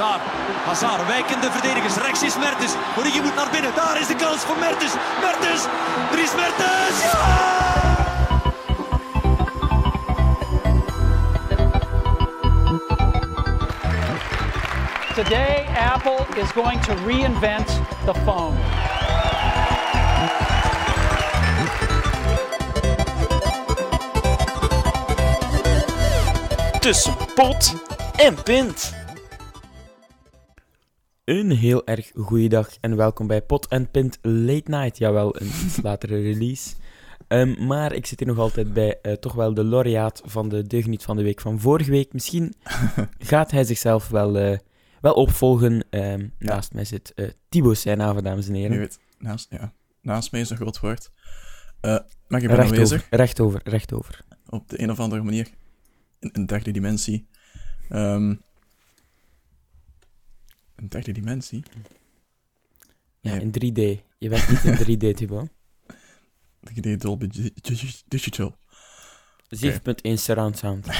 Hazard. Hazard, wijkende verdedigers. Rechts is Mertens. Origi moet naar binnen. Daar is de kans voor Mertens. Mertens. Dries Mertens. Ja! Today, Apple is going to reinvent the phone. Tussen pot en pint. Een heel erg goede dag en welkom bij Pot en Pint Late Night. Jawel, een iets latere release. Ehm, maar ik zit hier nog altijd bij eh, toch wel de laureaat van de deugniet van de week van vorige week. Misschien gaat hij zichzelf wel, eh, wel opvolgen. Ehm, naast mij zit uh, Thibaut Seinhaven, dames en heren. Je weet, naast, ja, naast mij is een groot woord. Uh, maar ik ben aanwezig. Recht over, recht over, recht over. Op de een of andere manier. In een derde dimensie. Um, een derde dimensie? Ja, in 3D. Je bent niet in 3D, Thibaut. 3D Dolby Digital. 7.1 okay. surround sound.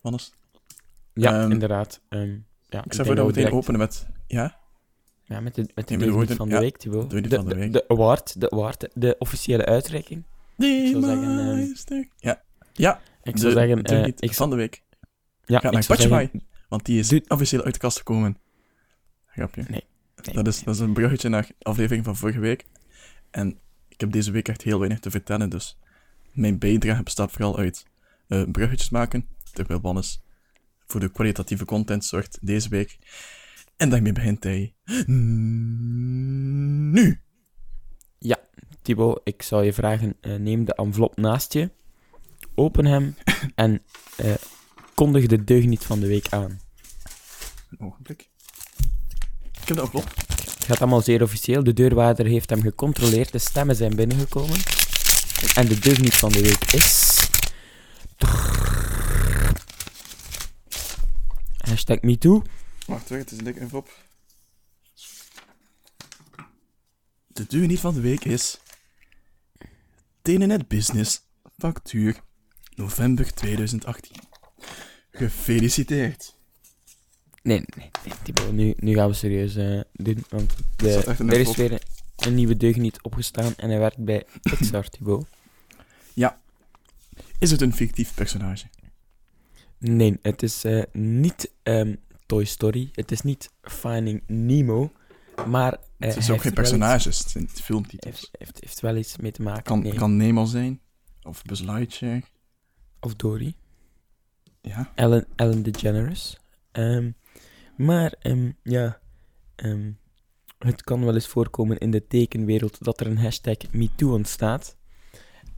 Wannes? Ja, um, inderdaad. Um, ja, ik zou voor dat meteen direct... openen met... Ja? Ja, met de, met de nee, van de ja, week, Thibaut. De, de, de, de, award, de award, de officiële uitreiking. Nee, ik zou zeggen... Um, ja. Ja, ik zou zeggen... Uh, ik van de week. Ja, Ga naar Spotify, zeggen... want die is Doe... officieel uit de kast gekomen. Grapje. Nee. Nee, dat, is, dat is een bruggetje naar de aflevering van vorige week. En ik heb deze week echt heel weinig te vertellen, dus mijn bijdrage bestaat vooral uit uh, bruggetjes maken, terwijl Wannes voor de kwalitatieve content zorgt deze week. En daarmee begint hij nu. Ja, Thibaut, ik zou je vragen, uh, neem de envelop naast je, open hem en uh, kondig de deugniet van de week aan. Een ogenblik. Ik heb de envelop. Het gaat allemaal zeer officieel. De deurwaarder heeft hem gecontroleerd. De stemmen zijn binnengekomen. En de deugniet van de week is... Hashtag MeToo. Wacht, weg, het is een dikke envelop. De deugniet van de week is... Telenet Business factuur november 2018. Gefeliciteerd. Nee, nee, nee Thibaut, nu, nu gaan we serieus uh, doen. Want de, er is weer een, een, nieuwe deugniet opgestaan en hij werkt bij Pixar, Thibaut. Ja. Is het een fictief personage? Nee, het is uh, niet um, Toy Story. Het is niet Finding Nemo. Maar. Uh, het is ook geen personages, het zijn filmtitels. Heeft, heeft, heeft wel iets mee te maken. Kan, nee. kan Nemo zijn? Of Buzz Lightyear? Of Dory. Ja. Ellen, Ellen DeGeneres. Um, maar um, ja, um, het kan wel eens voorkomen in de tekenwereld dat er een hashtag MeToo ontstaat.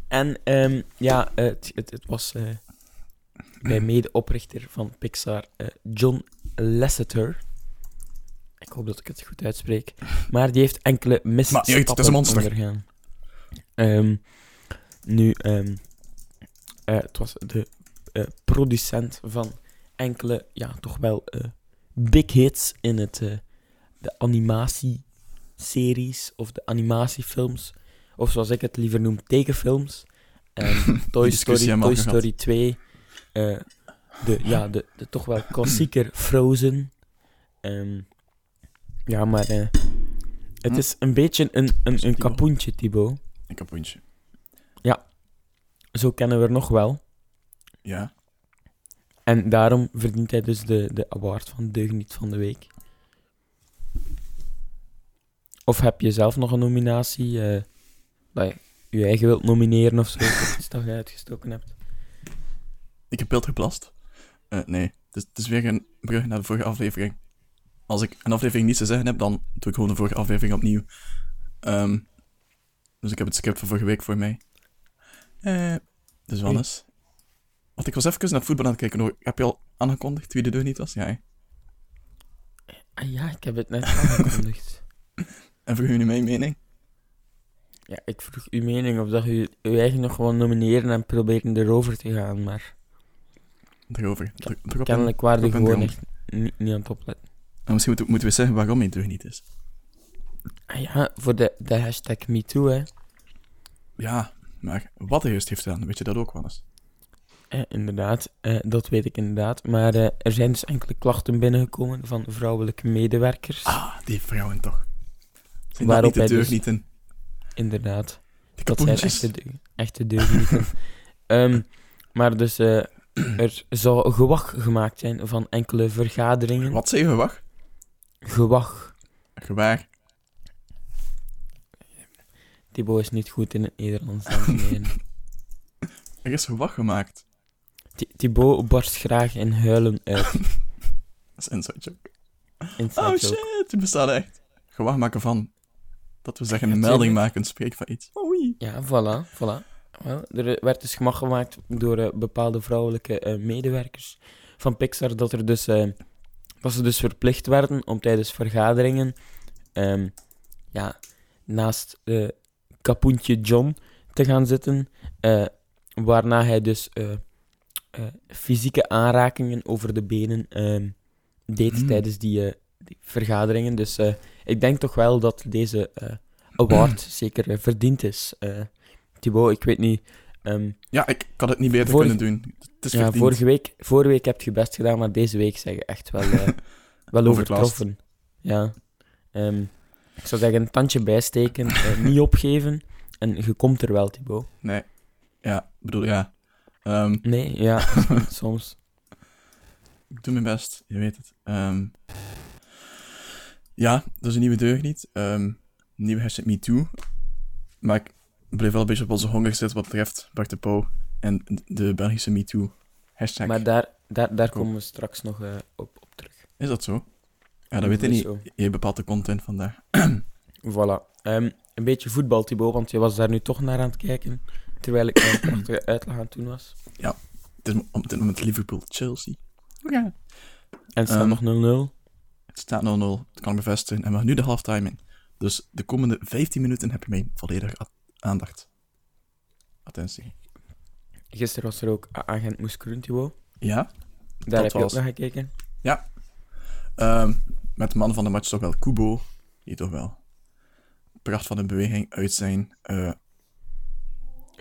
En um, ja, het, het, het was uh, bij medeoprichter van Pixar, uh, John Lasseter. Ik hoop dat ik het goed uitspreek. Maar die heeft enkele misstappen ondergaan. Um, nu, um, uh, het was de producent van enkele, ja, toch wel big hits in het, uh, de animatieseries of de animatiefilms. Of zoals ik het liever noem, tekenfilms. En Toy Story, Toy Story 2. Uh, de, ja, de, de toch wel klassieker Frozen. Um, ja, maar uh, het hm? is een beetje een, een, een kapoentje, Thibaut. Een kapoentje. Ja. Zo kennen we er nog wel. Ja. En daarom verdient hij dus de, de award van Deugniet van de Week. Of heb je zelf nog een nominatie uh, dat je je eigen wilt nomineren of zo? Of iets dat je uitgestoken hebt? Ik heb beeld geplast. Uh, nee, het is, het is, weer een brug naar de vorige aflevering. Als ik een aflevering niet te zeggen heb, dan doe ik gewoon de vorige aflevering opnieuw. Um, dus ik heb het script van vorige week voor mij. Uh, dus Wannes, want ik was even naar voetbal aan het kijken. Heb je al aangekondigd wie de deur niet was? Ja, ah, ja, ik heb het net aangekondigd. en vroeg u nu mijn mening? Ja, ik vroeg uw mening of dat u uw eigen nog gewoon nomineren en proberen erover te gaan, maar... Erover? Kennelijk waren die gewoon echt niet, niet aan het opletten. En misschien moeten, moeten we zeggen waarom mijn deur niet is. Ah ja, voor de, de hashtag MeToo, hè. Ja, maar wat hij juist heeft gedaan, weet je dat ook wel eens? Eh, inderdaad, eh, dat weet ik inderdaad. Maar eh, er zijn dus enkele klachten binnengekomen van vrouwelijke medewerkers. Ah, die vrouwen toch. Zijn Waarop dat niet de dus- deugnieten? Inderdaad. Die Dat zijn echte, deu- echte deugnieten. Ehm, maar dus eh, er zou gewag gemaakt zijn van enkele vergaderingen. Wat we, wacht? Gewag. Gewaar. Thibaut is niet goed in het Nederlands, dames en heren. Er is gewacht gemaakt. Thi- Thibaut barst graag in huilen uit. Dat is inside joke. Inside Oh joke. shit, het bestaat echt. Gewacht maken van. Dat we zeggen, een Ja, melding maken, een spreek van iets. Oh, oei. Ja, voilà, voilà. Wel, er werd dus gemak gemaakt door eh, bepaalde vrouwelijke eh, medewerkers van Pixar dat, er dus, eh, dat ze dus verplicht werden om tijdens vergaderingen ehm, ja, naast eh kapoentje John te gaan zitten, eh, waarna hij dus eh, fysieke aanrakingen over de benen ehm, deed Hmm. tijdens die, eh, die vergaderingen. Dus eh, ik denk toch wel dat deze award zeker verdiend is. Thibaut, ik weet niet. ehm, Ja, ik had het niet beter Vorige- kunnen doen. Het is ja, verdiend. vorige, week, vorige week heb je best gedaan, maar deze week zeg je echt wel, wel overtroffen. Ja. Ehm, ik zou zeggen, een tandje bijsteken, niet opgeven. En je komt er wel, Thibaut. Nee. Ja, ik bedoel, ja. Ehm, Nee, ja, soms. ik doe mijn best, je weet het. Ehm, ja, dat is een nieuwe deugniet. Ehm nieuwe hashtag MeToo. Maar ik bleef wel een beetje op onze honger zitten wat betreft Bart de Pauw en de Belgische MeToo hashtag. Maar daar, daar, daar komen we straks nog eh, op, op terug. Is dat zo? Ja, dat weet ik niet. Zo. Je bepaalt de content vandaag. Voilà. Een beetje voetbal, Thibaut, want je was daar nu toch naar aan het kijken. Terwijl ik een prachtige uitleg aan het doen was. Het is op dit moment Liverpool-Chelsea. Ja. En het staat Ehm, nog 0-0. Het staat 0-0, dat kan ik bevestigen. En we gaan nu de halftime in. Dus de komende 15 minuten heb je mijn volledige aandacht. Attentie. Gisteren was er ook Agent Moeskroen, Thibaut. Ja? Daar Dat heb je was- ook naar gekeken. Ehm, met de man van de match toch wel Kubo. Die toch wel pracht van een beweging uit zijn eh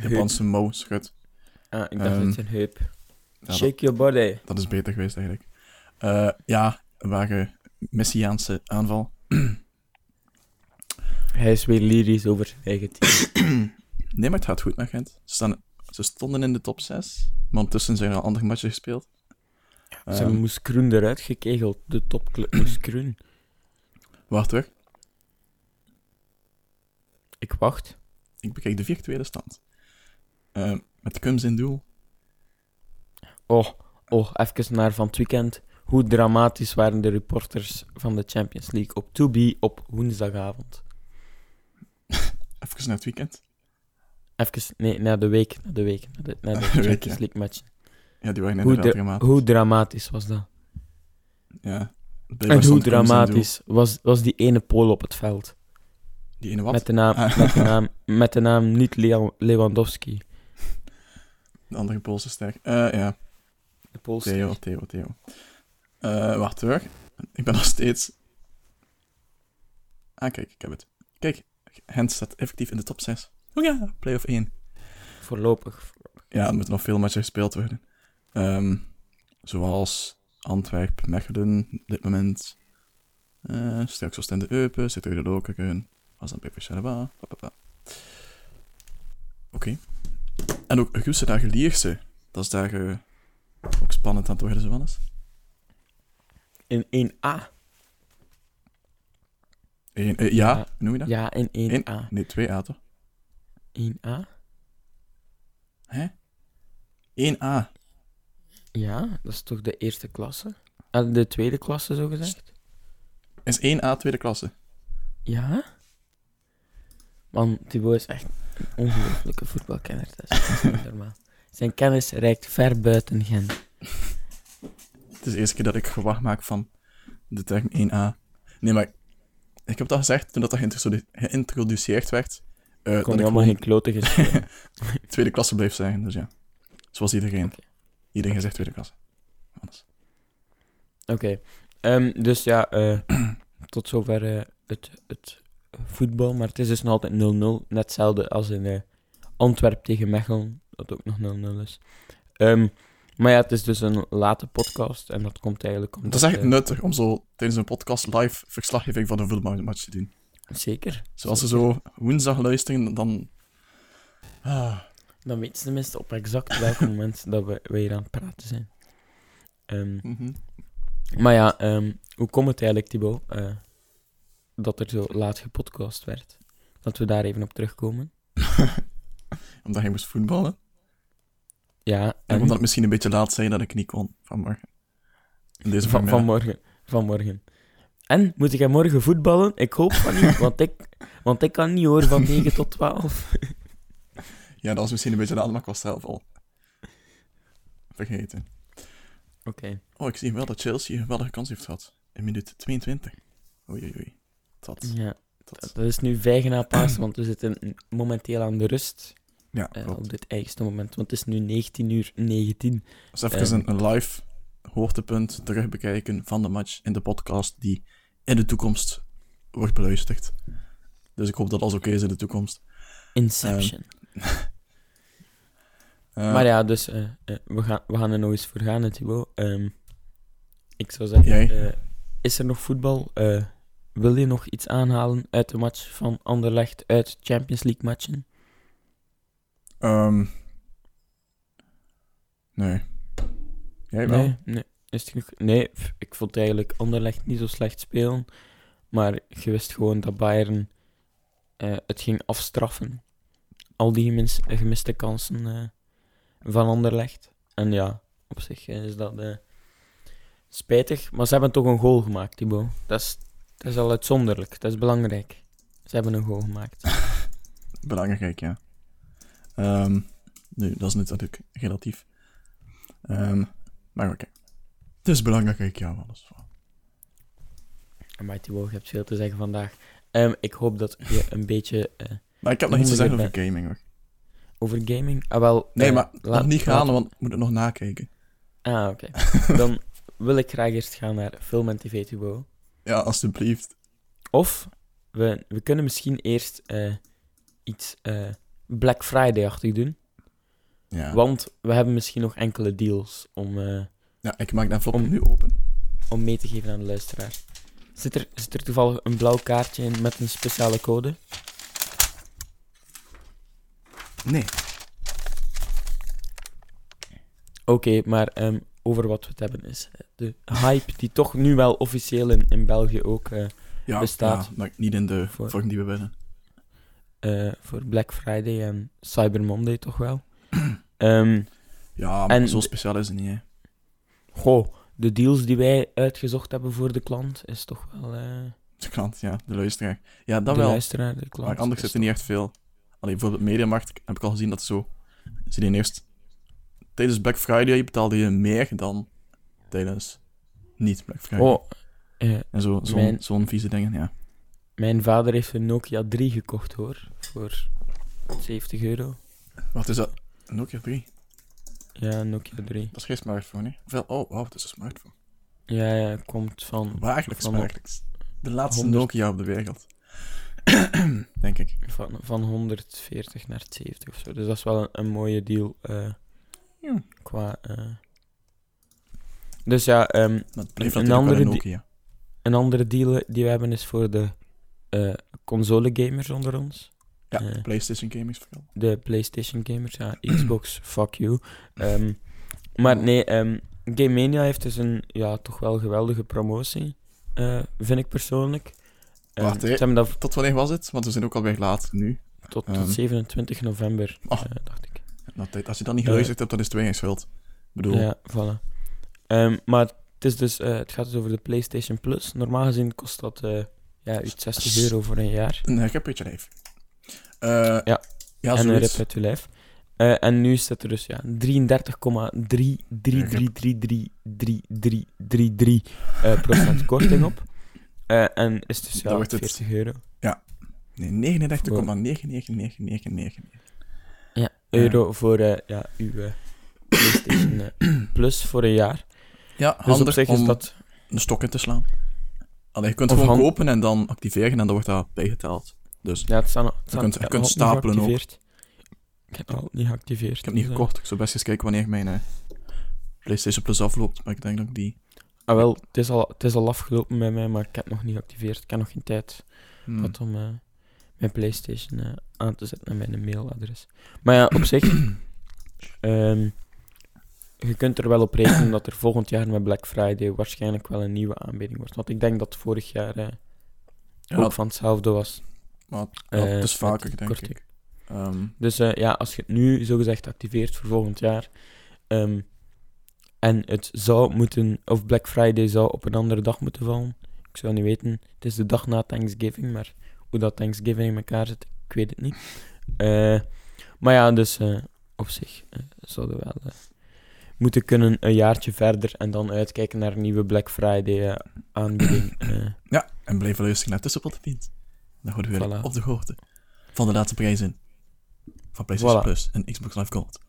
Japanse mouw schudt. Ah, ik dacht Ehm, het zijn heup. Ja, dat, Shake your body. dat is beter geweest eigenlijk. Eh, ja, een ware Messiaanse aanval. Hij is weer lyrisch over zijn eigen team. nee, maar het gaat goed met Gent. Ze, staan, ze stonden in de top 6. Maar ondertussen zijn er al andere matchen gespeeld. Ze Ehm, hebben Moeskroen eruit gekegeld. De topclub Moeskroen. wacht terug. Ik wacht. Ik bekijk de virtuele stand. Ehm, met Kums in doel. Oh, oh, even naar van het weekend. Hoe dramatisch waren de reporters van de Champions League op 2B op woensdagavond? Even naar het weekend. Even, nee, naar de week. Naar de week. Naar de, naar de De week, Champions ja. League match. Ja, die waren Hoe, inderdaad dra- dramatisch. hoe dramatisch was dat? Ja. En hoe dramatisch was, was die ene Pool op het veld? Die ene wat? Met de naam, Ah. met de naam, met de naam niet Lewandowski. De andere Poolse ster. Eh, ja, De Poolse. Theo, Theo, Theo. Eh, wacht terug. Ik ben nog steeds... Ah, kijk, ik heb het. Kijk, Gent staat effectief in de top 6. Oh ja, play-off 1. Voorlopig. Ja, er moeten nog veel matchen gespeeld worden. Ehm, zoals Antwerpen, Mechelen, op dit moment. Eh straks was de Eupen, zit er de Lokeren. Was dan Pepe. Oké. En ook Gusse daar Lierse. Dat is daar eh, ook spannend aan het worden, eens. In 1A. Eén, eh, ja, noem je dat? Ja, in 1A. Nee, 2A toch? 1A? Hè? 1A. Ja, dat is toch de eerste klasse? Ah, de tweede klasse, zo gezegd? Is 1A tweede klasse? Ja? Man, Thibaut is echt een ongelooflijke voetbalkenner. Dat is niet normaal. Zijn kennis reikt ver buiten Gent. Het is de eerste keer dat ik gewacht maak van de term 1A. Nee, maar ik heb dat gezegd toen dat, dat geïntrodu- geïntroduceerd werd. eh, dat Kon ik je allemaal gewoon geen klote geschreven. tweede klasse bleef zeggen. Dus ja, zoals iedereen. Iedereen gezegd tweede klasse. Anders. Oké. Ehm, dus ja, eh, tot zover eh, het, het voetbal. Maar het is dus nog altijd 0-0. Net hetzelfde als in eh Antwerp tegen Mechelen. Dat ook nog 0-0 is. Ehm, maar ja, het is dus een late podcast en dat komt eigenlijk omdat... Het is echt eh, nuttig om zo tijdens een podcast live verslaggeving van een voetbalmatch te doen. Zeker. Zoals ze zo woensdag luisteren, dan... Ah, Dan weten ze tenminste op exact welk moment dat we, hier aan het praten zijn. Ehm, mhm. maar ja, ehm, hoe komt het eigenlijk, Thibaut, eh, dat er zo laat gepodcast werd? Dat we daar even op terugkomen. Omdat je moest voetballen. Ja, En en omdat het misschien een beetje laat zei dat ik niet kon vanmorgen. Deze van, vanmorgen, vanmorgen. En, moet ik morgen voetballen? Ik hoop van niet, want ik, want ik kan niet horen van 9 tot 12. Ja, dat was misschien een beetje laat, maar ik was zelf al vergeten. Oké. Oh, ik zie wel dat Chelsea een geweldige kans heeft gehad. In minuut 22. Oei, oei, oei. Dat, Ja, dat... dat is nu vijf na paas, want we zitten momenteel aan de rust. Ja, eh, op dit eigenste moment, want het is nu 19 uur 19. Dus even een, live hoogtepunt terugbekijken van de match in de podcast die in de toekomst wordt beluisterd. Dus ik hoop dat alles oké is in de toekomst. Inception. Eh, maar ja, dus eh, we, gaan, we gaan er nog eens voor gaan, Thibaut. Ehm, ik zou zeggen, is er nog voetbal? Wil je nog iets aanhalen uit de match van Anderlecht uit Champions League matchen? ehm, nee. Jij wel? Nee, nee. Is het genoeg? Nee, pff, ik vond eigenlijk Anderlecht niet zo slecht spelen. Maar je wist gewoon dat Bayern eh, het ging afstraffen. Al die gemis- gemiste kansen eh, van Anderlecht. En ja, op zich eh, is dat spijtig. Maar ze hebben toch een goal gemaakt, Thibaut. Dat is, dat is al uitzonderlijk. Dat is belangrijk. Ze hebben een goal gemaakt. Belangrijk, ja. Ehm, nu, dat is natuurlijk relatief. Ehm, maar oké. Het is belangrijk, ja, alles. Maar Thibaut, je hebt veel te zeggen vandaag. Ehm, ik hoop dat je een beetje eh, Maar ik heb nog iets te zeggen over gaming, hoor. over gaming... Ah, wel... Nee, eh, maar laat- nog niet gaan, want ik moet het nog nakijken. Ah, oké. Dan wil ik graag eerst gaan naar film en tv Thibaut. Ja, alstublieft. Of we, we kunnen misschien eerst eh, iets eh, Black Friday-achtig doen. Ja. Want we hebben misschien nog enkele deals om, eh, ja, ik maak dat vlog Om- nu open. om mee te geven aan de luisteraar. Zit er, zit er toevallig een blauw kaartje in met een speciale code? Nee. Oké, maar ehm, over wat we het hebben is de hype die toch nu wel officieel in, in België ook eh, Ja, Bestaat. ja, maar niet in de Voor- vorm die we willen. eh, voor Black Friday en Cyber Monday toch wel. Ehm Ja, maar En zo speciaal is het niet, hè. Goh, de deals die wij uitgezocht hebben voor de klant is toch wel. eh, De klant, ja, de luisteraar. Ja, dat de wel. luisteraar, de klant. Maar anders zit er niet echt veel. Alleen bijvoorbeeld Mediamarkt heb ik al gezien dat zo... Ze deden eerst... Tijdens Black Friday betaalde je meer dan tijdens niet Black Friday. Oh, eh, en zo, zo'n mijn- zo'n vieze dingen, ja. mijn vader heeft een Nokia 3 gekocht hoor. Voor 70 euro. Wat is dat? Een Nokia 3? Ja, een Nokia 3. Dat is geen smartphone, hè? Wel? Oh, wow, het is een smartphone. Ja, ja, komt van, Waarlijk Van-. De laatste 100. Nokia op de wereld. Denk ik. van, van 140 naar 70 of zo. Dus dat is wel een, een mooie deal. Ja. Qua. eh. Dus ja, ehm, Een andere een andere deal die we hebben is voor de eh console gamers onder ons. Ja, eh, PlayStation gamers vooral. De PlayStation gamers, ja, Xbox, fuck you. Ehm, maar nee, ehm Game Mania heeft dus een ja, toch wel geweldige promotie, vind ik persoonlijk. Wacht, hebben dat Tot wanneer was het? Want we zijn ook alweer laat nu. tot, tot Ehm. 27 november, Oh. dacht ik. Dat- Als je dat niet Eh. geluisterd hebt, dan is het twee schuld. Bedoel, Ja, voilà. Ehm, maar het, is dus, eh, het gaat dus over de PlayStation Plus. Normaal gezien kost dat eh ja, iets 60 euro voor een jaar. een ik heb een beetje lijf. Eh, Ja. ja, en een je lijf. Eh, en nu staat er dus ja, 33,3333333 eh procent korting op. Eh, en is dus ja, wordt het- 40 euro. Nee, 39,99999. Ja, euro voor eh, ja, uw eh, PlayStation eh, Plus voor een jaar. Ja, Dus op handig zich is om dat... de stok in te slaan. Allee, je kunt Of gewoon hand- kopen en dan activeren en dan wordt dat bijgeteld. Dus Ja, het staan, het je staan kunt, je ja, kunt stapelen ook. Ik heb het al niet geactiveerd. Ik heb niet dus, gekocht. Ik zou best eens kijken wanneer mijn PlayStation Plus afloopt. Maar ik denk dat ik die... Ah, wel, het is, al, het is al afgelopen bij mij, maar ik heb het nog niet geactiveerd. Ik heb nog geen tijd Hmm. om eh, mijn PlayStation eh, aan te zetten naar mijn mailadres. Maar ja, op zich, ehm, je kunt er wel op rekenen dat er volgend jaar met Black Friday waarschijnlijk wel een nieuwe aanbieding wordt. Want ik denk dat vorig jaar eh, Ja, ook van hetzelfde was. maar eh, het is met vaker, denk korting. ik. Ehm, Dus eh, ja, als je het nu zogezegd activeert voor volgend jaar. ehm, en het zou moeten, of Black Friday zou op een andere dag moeten vallen. Ik zou niet weten. Het is de dag na Thanksgiving, maar hoe dat Thanksgiving in elkaar zit, ik weet het niet. Eh, maar ja, dus eh, op zich eh, zouden we wel moeten kunnen een jaartje verder en dan uitkijken naar een nieuwe Black Friday aanbieding. ja, en blijf luisteren naar Tussenpot en Pint. Dan worden we weer Voilà. op de hoogte van de laatste prijzen van PlayStation Voilà. Plus en Xbox Live Gold.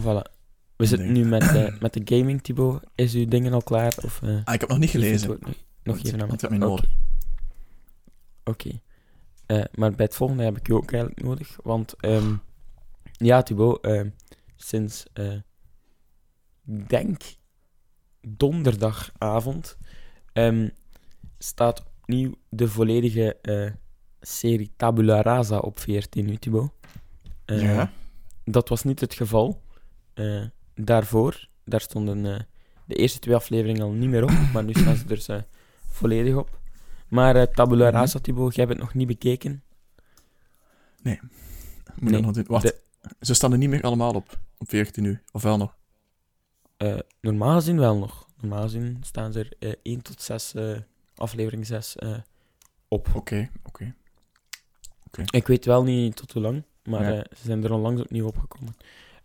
voilà. We zitten nu met, eh, met de gaming, Thibaut. Is uw dingen al klaar? Of, Ah, ik heb nog niet gelezen. nog- heb mij Oké. Eh, maar bij het volgende heb ik je ook eigenlijk nodig. Want, ehm, ja, Thibaut, ehm, sinds, ik denk, donderdagavond ehm, staat opnieuw de volledige eh, serie Tabula Rasa op 14 nu, Thibaut. Ja? dat was niet het geval. Daarvoor, daar stonden de eerste twee afleveringen al niet meer op, maar nu staan ze er volledig op. Maar eh, Tabula Mhm. Rasa, Thibaut, jij hebt het nog niet bekeken. Moet Nee, nog? Wacht, de- ze staan er niet meer allemaal op. Op 14 nu. Of wel nog? Eh, normaal gezien wel nog. Normaal gezien staan ze er eh 1 tot 6, eh, aflevering 6, eh, op. Oké, oké. Ik weet wel niet tot hoe lang, maar ze zijn er onlangs opnieuw opgekomen.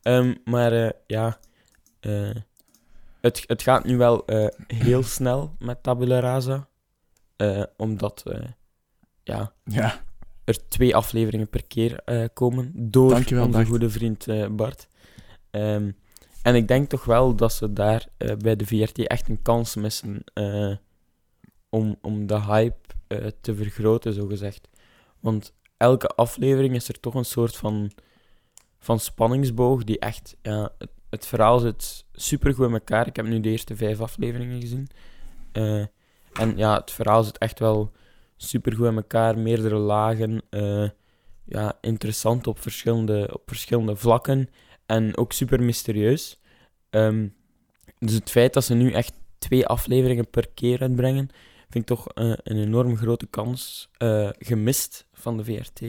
Ehm, maar ja, het, het gaat nu wel heel snel met Tabula Rasa. Eh, omdat eh, ja, Ja, er twee afleveringen per keer eh, komen door Dankjewel, onze Bart. goede vriend Bart. Ehm, en ik denk toch wel dat ze daar bij de VRT echt een kans missen om, om de hype te vergroten, zogezegd. Want elke aflevering is er toch een soort van, van spanningsboog die echt... Ja, het, het verhaal zit supergoed in elkaar. Ik heb nu de eerste vijf afleveringen gezien. En ja, het verhaal zit echt wel supergoed in elkaar, meerdere lagen. eh, ja, interessant op verschillende, op verschillende vlakken. En ook super mysterieus. Ehm, dus het feit dat ze nu echt twee afleveringen per keer uitbrengen, vind ik toch eh, een enorm grote kans eh, gemist van de VRT.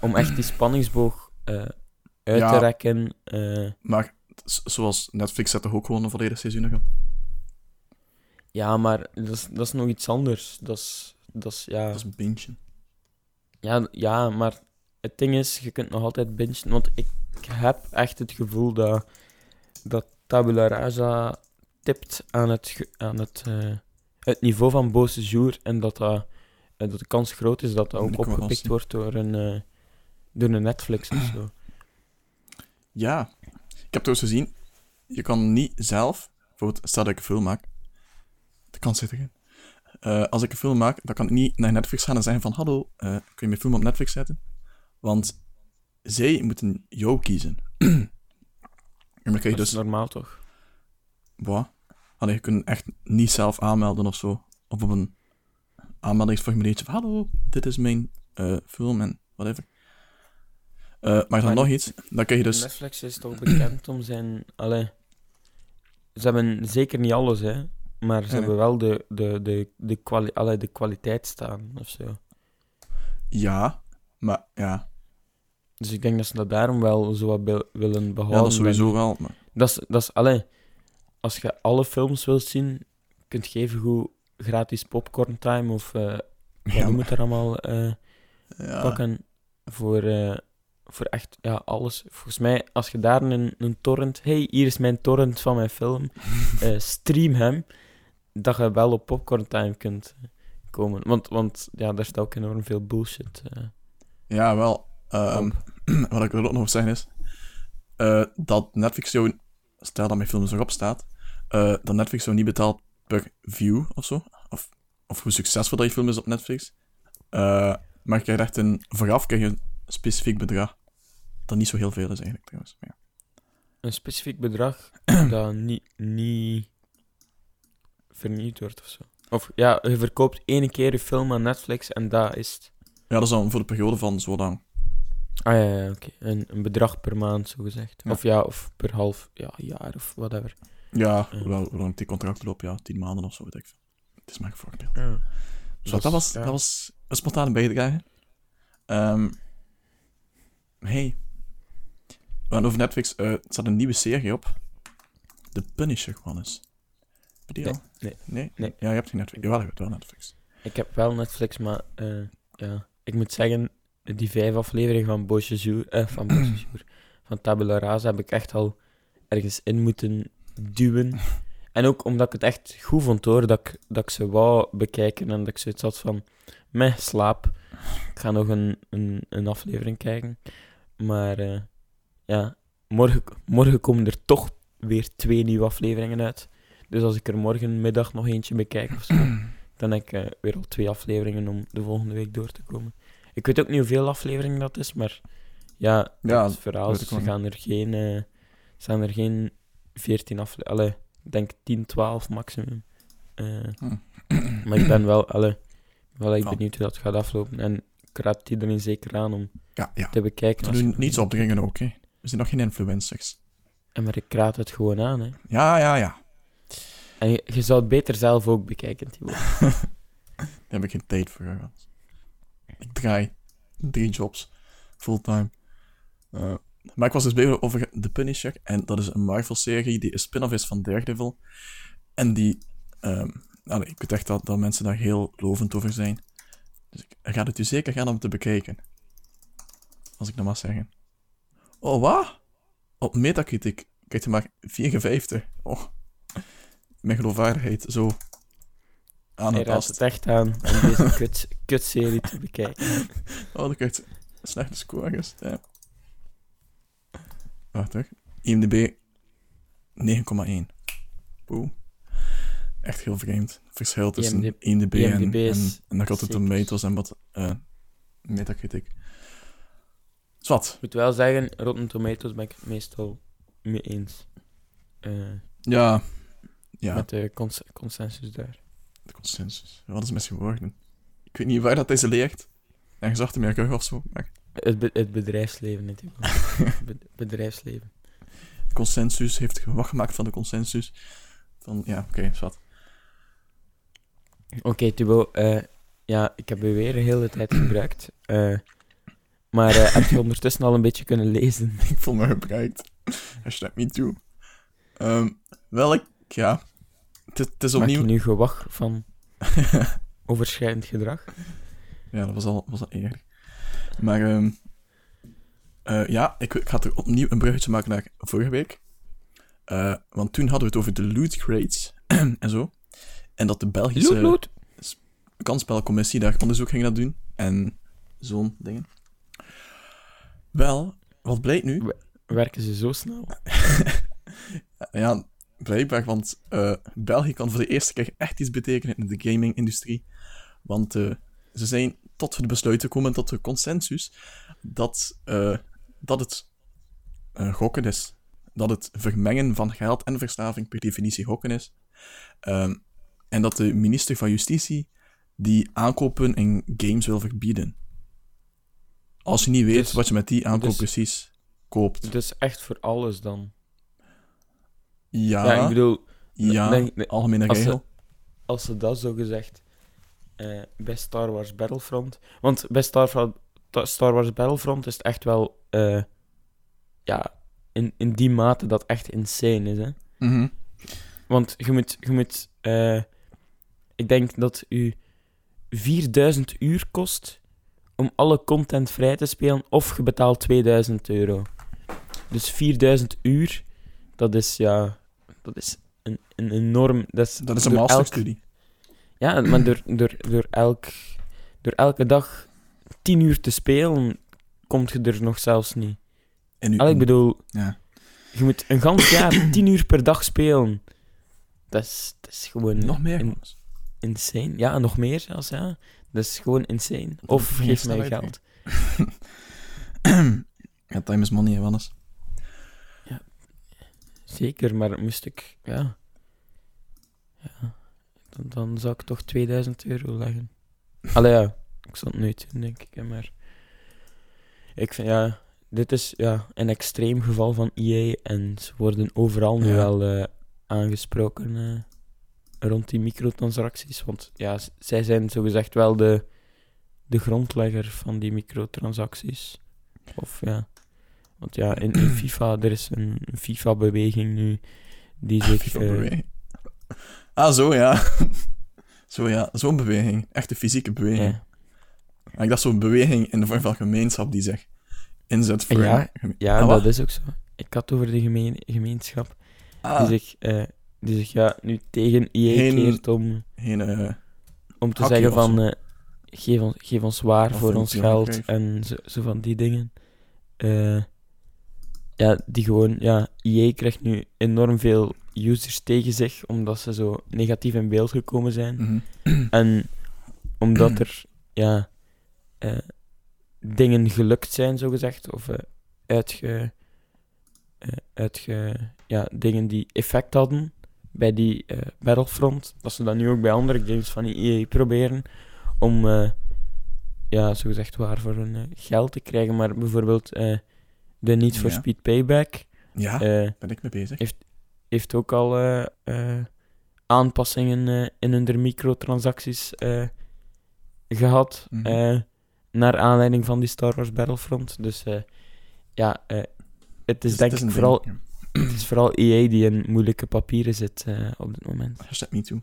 om echt die spanningsboog uit Ja. te rekken. maar zoals Netflix zet toch ook gewoon een volledig seizoen op? Ja, maar dat is, dat is nog iets anders. Dat is, dat is ja. Dat is een bintje. Ja, ja, maar het ding is, je kunt nog altijd bingen. Want ik heb echt het gevoel dat, dat Tabula Rasa tipt aan het, aan het, eh, het niveau van Beau Jour. En dat, dat, dat de kans groot is dat dat ook opgepikt wordt door een, eh, door een Netflix of zo. Ja. Ik heb trouwens gezien, je kan niet zelf, bijvoorbeeld, stel dat ik een film maak, de kans zit erin. Eh, als ik een film maak, dan kan ik niet naar Netflix gaan en zeggen van, hallo, eh, kun je mijn film op Netflix zetten? Want zij moeten jou kiezen. en dan kun je Dat dus, is normaal toch? boah, allee, je kunt echt niet zelf aanmelden of zo. Of op een aanmeldingsformuliertje van, hallo, dit is mijn eh, film en whatever. Maar dan Maar nog iets, dan kun je dus... Netflix is toch bekend om zijn... Allee, ze hebben zeker niet alles, hè. Maar ze hebben wel de, de, de, de, kwali allee, de kwaliteit staan, of zo. Ja, maar ja, Dus ik denk dat ze dat daarom wel zo wat wil- willen behouden. ja dat sowieso wel. Maar, Dat is, dat is, allee, als je alle films wilt zien, kunt je even goed gratis popcorn time of eh wat ja, het er allemaal eh, ja, pakken voor, eh, voor echt ja, alles. Volgens mij, als je daar een, een torrent... hey, hier is mijn torrent van mijn film. stream hem. Dat je wel op popcorn time kunt eh, komen. Want, want ja, daar staat ook enorm veel bullshit. eh. ja, wel. ehm, wat ik wil ook nog zeggen is eh, dat Netflix jou, stel dat mijn film dus erop staat, dat Netflix jou niet betaalt per view of zo, of, of hoe succesvol dat je film is op Netflix. Maar je krijgt echt een, vooraf krijg je een specifiek bedrag. dat niet zo heel veel is eigenlijk trouwens. Ja. Een specifiek bedrag dat niet, niet vernieuwd wordt of zo. Of ja, je verkoopt één keer je film aan Netflix en dat is het. ja, dat is dan voor de periode van zo lang. Ah ja, ja oké. Een, een bedrag per maand, zo gezegd. Ja. Of ja, of per half ja, jaar of whatever. Ja, Ja. hoe lang- die contracten lopen, ja, tien maanden of zo, weet ik veel. Het is maar een voorbeeld. Ja. Dus dat, was, ja. dat was een spontane bijdrage. Ehm hey. We over Netflix. eh, er staat een nieuwe serie op. The Punisher, gewoon eens. Heb je die Nee, al? nee. nee. Nee. Ja, je hebt geen Netflix. Jawel, je hebt wel Netflix. Ik heb wel Netflix, maar eh, ja, ik moet zeggen, die vijf afleveringen van Beausejour, eh, van van Tabula Rasa heb ik echt al ergens in moeten duwen. En ook omdat ik het echt goed vond hoor, dat ik, dat ik ze wou bekijken en dat ik zoiets had van, meh, slaap. Ik ga nog een, een, een aflevering kijken. Maar eh, ja, morgen, morgen komen er toch weer twee nieuwe afleveringen uit. Dus als ik er morgenmiddag nog eentje bekijk of zo, dan heb ik eh, weer al twee afleveringen om de volgende week door te komen. Ik weet ook niet hoeveel afleveringen dat is, maar ja, Ja, het verhaal is, gaan er geen, eh zijn er geen 14 afleveringen. Ik denk 10, 12 maximum. Eh, maar ik ben wel, allee, wel echt benieuwd hoe dat gaat aflopen. En ik raad iedereen zeker aan om Ja, ja. te bekijken. We als doen niets niet- opdringen ook, hè. We zijn nog geen influencers. En maar ik raad het gewoon aan, hè. Ja, ja, ja. En je, je zou het beter zelf ook bekijken, Thibaut. Daar heb ik geen tijd voor. gehad. Ik draai drie jobs, fulltime. Eh, maar ik was dus bezig over The Punisher. En dat is een Marvel-serie die een spin-off is van Daredevil. En die... allee, ik weet echt dat, dat mensen daar heel lovend over zijn. Dus ik ga het u zeker gaan om te bekijken. Als ik dat mag zeggen. Oh, wat? Op Metacritic krijgt hij maar 54. Oh. Mijn geloofwaardigheid zo aan Hij raadt tast. het echt aan om deze kut, kutserie te bekijken. Oh, dat krijgt slechte scores. Ja. Wacht hoor. IMDb 9,1. Oeh. Echt heel vreemd. Verschil tussen IMDb IMDb, en, IMDb en, en het zeker. Tomatoes en wat eh Metacritic. Zwat. Ik moet wel zeggen, Rotten Tomatoes ben ik het meestal mee eens. Eh, Ja. Ja, Met de cons- consensus daar. de consensus. Wat is mis geworden? Ik weet niet waar dat deze leert. Ergens achter mijn rug of zo. Maar Het, be- het bedrijfsleven natuurlijk. Het be- bedrijfsleven. de consensus heeft gewag gemaakt van de consensus. Van, ja, oké, zwat. Oké, Thibaut. eh, ja, ik heb u weer de hele tijd gebruikt. Eh, maar eh, heb je ondertussen al een beetje kunnen lezen? Ik voel me gebruikt. Hashtag me too. Ehm, wel, ik, ja. Het is- is Maak je opnieuw... nu gewag van overschrijdend gedrag? ja, dat was al, was al eerder. Maar, ehm, eh, ja, ik, ik ga er opnieuw een bruggetje maken naar vorige week. Eh, want toen hadden we het over de loot crates en zo. En dat de Belgische Loot, loot. kansspelcommissie daar onderzoek ging naar doen. En zo'n dingen. Wel, wat blijkt nu? Werken ze zo snel? Ja, blijkbaar, want eh, België kan voor de eerste keer echt iets betekenen in de gaming-industrie. Want eh, ze zijn tot het besluit gekomen, tot de consensus, dat, eh, dat het gokken is. Dat het vermengen van geld en verslaving per definitie gokken is. Ehm, en dat de minister van Justitie die aankopen in games wil verbieden. Als je niet weet Dus- wat je met die aankoop dus- precies koopt. Dus echt voor alles dan? Ja, Ja, ik bedoel, ja denk- nee, algemene als ze- regel. als ze dat zo gezegd eh, bij Star Wars Battlefront. Want bij Star, Ta- Star Wars Battlefront is het echt wel. eh, ja, in, in die mate dat echt insane is. Hè? Mhm. Want je moet. Je moet eh, ik denk dat u 4000 uur kost om alle content vrij te spelen, of je betaalt 2000 euro. Dus 4000 uur, dat is ja. Dat is een, een enorm. Dat is, Dat is een elk- masterstudie. ja, maar door, door, door, elk, door elke dag tien uur te spelen, komt je er nog zelfs niet. En nu, ik bedoel, ja. je moet een gans jaar tien uur per dag spelen. Dat is, dat is gewoon Nog meer, in- insane. Ja, nog meer zelfs, ja. Dat is gewoon insane. Of geef mij geld. Ja, time is money, Wannes. Zeker, maar moest ik, ja. Ja, dan, dan zou ik toch 2000 euro leggen. Allee, ja, ik zal het nooit doen, denk ik, maar. Ik vind, ja, dit is ja, een extreem geval van EA en ze worden overal nu Ja. wel eh, aangesproken eh, rond die microtransacties. Want ja, zij zijn zogezegd wel de, de grondlegger van die microtransacties. Of ja. Want ja, in, in FIFA, er is een FIFA-beweging nu die zich. Beweging. Ah, zo ja. zo ja, zo'n beweging. Echt een fysieke beweging. ja, Maar ik dacht zo'n beweging in de vorm van gemeenschap die zich inzet voor... Ja, geme- ja Ah, dat is ook zo. Ik had over de gemeen, gemeenschap Ah, die zich, eh, die zich ja, nu tegen Geen- keert om, geen... eh, om te zeggen van geef, ons, geef ons waar Of voor ons geld en zo, zo van die dingen. Eh, ja, die gewoon, ja, EA krijgt nu enorm veel users tegen zich omdat ze zo negatief in beeld gekomen zijn. mhm. En omdat er ja, eh, dingen gelukt zijn, zogezegd, of eh, uitge, eh, uitge, ja, dingen die effect hadden bij die Battlefront, dat ze dat nu ook bij andere games van EA proberen om, ja, zogezegd waar voor hun geld te krijgen. Maar bijvoorbeeld de Need for Ja. Speed Payback Ja, eh, ben ik mee bezig. heeft ook al eh, eh, aanpassingen in hun microtransacties eh, gehad. Mhm. naar aanleiding van die Star Wars Battlefront. Dus ja, het is Dus denk het ik vooral, ding. het is vooral EA die in moeilijke papieren zit op dit moment. Hashtag me too.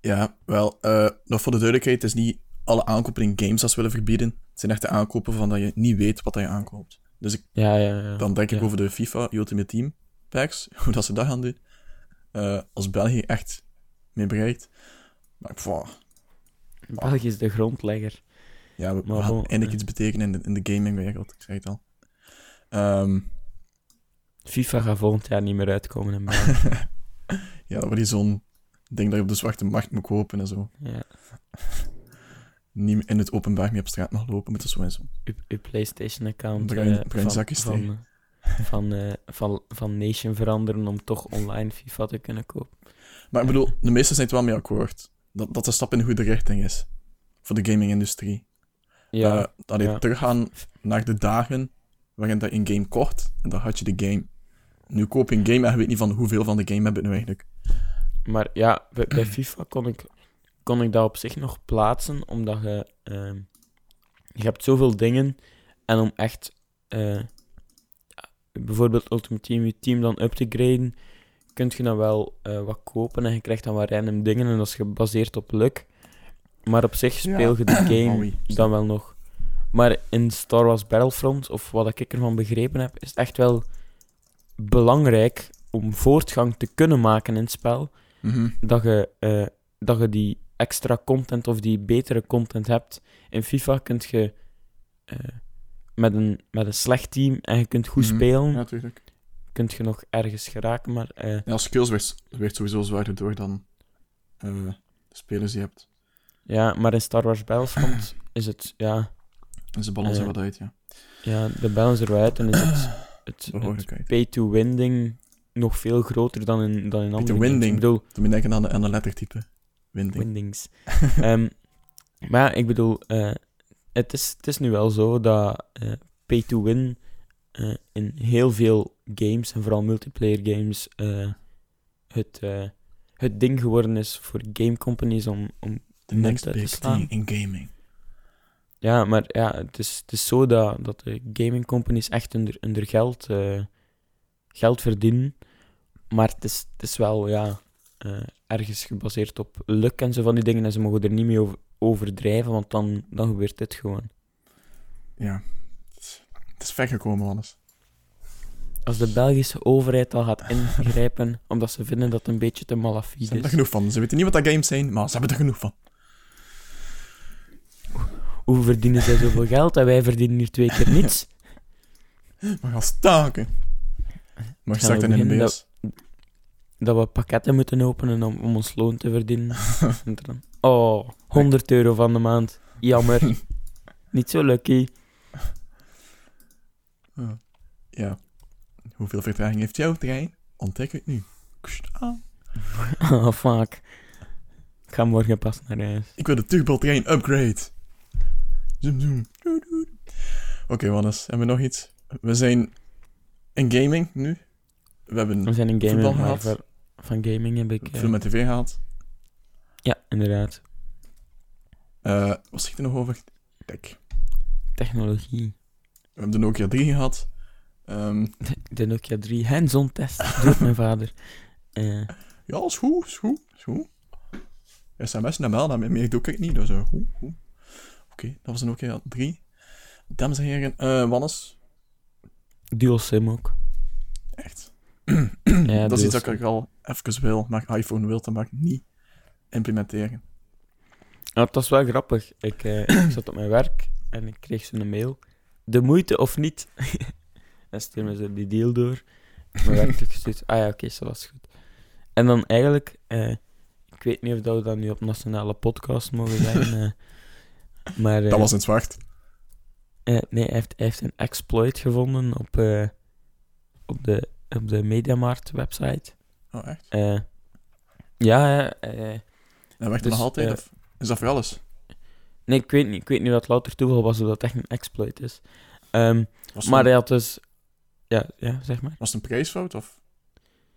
Ja, wel, nog voor de duidelijkheid, het is niet alle aankopen in games dat ze willen verbieden. Het zijn echt de aankopen van dat je niet weet wat dat je aankoopt. Dus ik, Ja, ja, ja. dan denk ik ja. over de FIFA Ultimate Team packs, hoe dat ze dat gaan doen. Eh, als België echt mee bereikt. Maar pff, België is de grondlegger. ja, we, we Maar gaan eindelijk eh. iets betekenen in de, in de gamingwereld, ik zeg het al. Ehm, FIFA gaat volgend jaar niet meer uitkomen in België. ja, dat wordt hier zo'n ding dat je op de zwarte markt moet kopen en zo. ja. Niet in het openbaar mee op straat mag lopen, met zo en zo. uw, uw PlayStation-account Bruin- eh, van, eh, van, eh, van, van Nation veranderen om toch online FIFA te kunnen kopen. Maar ik bedoel, de meesten zijn het wel mee akkoord. Dat, dat een stap in de goede richting is. Voor de gaming-industrie. Ja, Eh, dat je ja. teruggaan naar de dagen waarin dat je een game kocht en dan had je de game. Nu koop je een game en je weet niet van hoeveel van de game heb je nu eigenlijk. maar ja, bij, bij FIFA kon ik, kon ik dat op zich nog plaatsen, omdat je, ehm, je hebt zoveel dingen en om echt eh, bijvoorbeeld Ultimate Team, je team dan up te graden, kun je dan wel eh, wat kopen en je krijgt dan wat random dingen en dat is gebaseerd op luck. Maar op zich speel je de game dan wel nog. Maar in Star Wars Battlefront, of wat ik ervan begrepen heb, is het echt wel belangrijk om voortgang te kunnen maken in het spel, Mhm. dat je, eh, dat je die extra content of die betere content hebt. In FIFA kun je eh, met, een, met een slecht team en je kunt goed Mhm. spelen, Ja, natuurlijk. kunt je nog ergens geraken, maar eh, Ja, skills werd, werd sowieso zwaarder door dan eh, de spelers die je hebt. ja, maar in Star Wars Battlefront is het, ja, ze ballen Eh, er wat uit, ja. ja de balance er wel uit en is het, het, het Behoorlijkheid. pay-to-win ding nog veel groter dan in, dan in andere Pay-to-win games. Ik bedoel, Toen je denken aan de, aan de lettertype. Winding. windings. Ehm, maar ja, ik bedoel, eh, het, is, het is nu wel zo dat eh, pay-to-win eh, in heel veel games, en vooral multiplayer games, het, het ding geworden is voor game companies om, om The munt next big thing in gaming. Ja, maar ja, het is, het is zo dat, dat de gaming companies echt onder, onder geld, geld verdienen. Maar het is, het is wel ja, ergens gebaseerd op luck en zo van die dingen. En ze mogen er niet mee over, overdrijven, want dan, dan gebeurt dit gewoon. Ja. Het is, het is ver gekomen, Wannes. Als de Belgische overheid al gaat ingrijpen, omdat ze vinden dat het een beetje te Ze malafide hebben er is. genoeg van. Ze weten niet wat dat games zijn, maar ze hebben er genoeg van. Hoe verdienen zij zoveel geld en wij verdienen hier twee keer niets? We gaan staken. Maar we dan in beginnen BS. Dat we pakketten moeten openen om, om ons loon te verdienen. Oh, 100 euro van de maand. Jammer. Niet zo lucky. Ja. Hoeveel vertraging heeft jouw trein? Ontdek het nu. Ah. Oh, fuck. Ik ga morgen pas naar huis. Ik wil de turbo-trein upgrade. Zoom, zoom. Oké, Wannes. Hebben we nog iets? We zijn in gaming nu. We hebben We zijn in gaming, Voetbal maar gehad. Van gaming heb ik... eh, veel met tv gehad. Ja, inderdaad. Eh, wat zegt er nog over? Kijk, Technologie. we hebben de Nokia 3 gehad. Ehm, De Nokia 3 hands-on test doet mijn vader. Eh, ja, is goed, is goed, is goed. SMS naar bel, maar meer doe ik niet. Dus, eh, goed, goed. Oké, dat was een Nokia 3. Dames en heren, eh Wannes, dual SIM ook. echt. Ja, dat is iets dat ik al even wil, maar iPhone wil, dat mag ik niet implementeren. Ja, het was wel grappig. Ik, eh, ik zat op mijn werk en ik kreeg zo'n mail. De moeite of niet? en stuurde zo die deal door. Mijn werk gestuurd. Ah ja, oké, zo was goed. En dan eigenlijk, eh, ik weet niet of dat we dat nu op nationale podcast mogen zeggen. eh, maar eh, Dat was in het zwart. eh, nee, hij heeft, hij heeft een exploit gevonden op, eh, op de, op de Mediamarkt website. Oh, echt? Eh, ja, eh, Dat werkt Dus, nog altijd? of is dat voor alles? nee, ik weet niet, ik weet niet dat louter toeval was of dat echt een exploit is. Ehm, Was maar een, hij had dus... Ja, ja, zeg maar. was het een prijsfout? Of,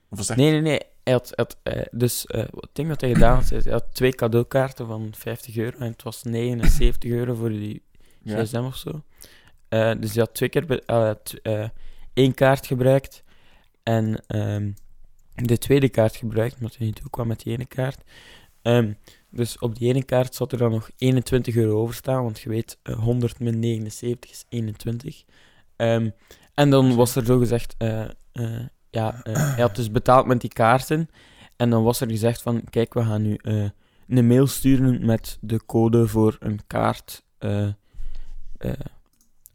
of was het echt... Nee, nee, nee. Hij had, dus het ding dat hij gedaan had, is hij had twee cadeaukaarten van 50 euro en het was 79 euro voor die Ja. gsm of zo. Dus hij had twee keer be- één kaart gebruikt en ehm, de tweede kaart gebruikt, omdat hij niet toe kwam met die ene kaart. Ehm, dus op die ene kaart zat er dan nog 21 euro over staan, want je weet, eh, 100 min 79 is 21. Ehm, en dan was er zo gezegd, eh, eh, ja, eh, hij had dus betaald met die kaarten. En dan was er gezegd van, kijk, we gaan nu eh, een mail sturen met de code voor een kaart eh, eh,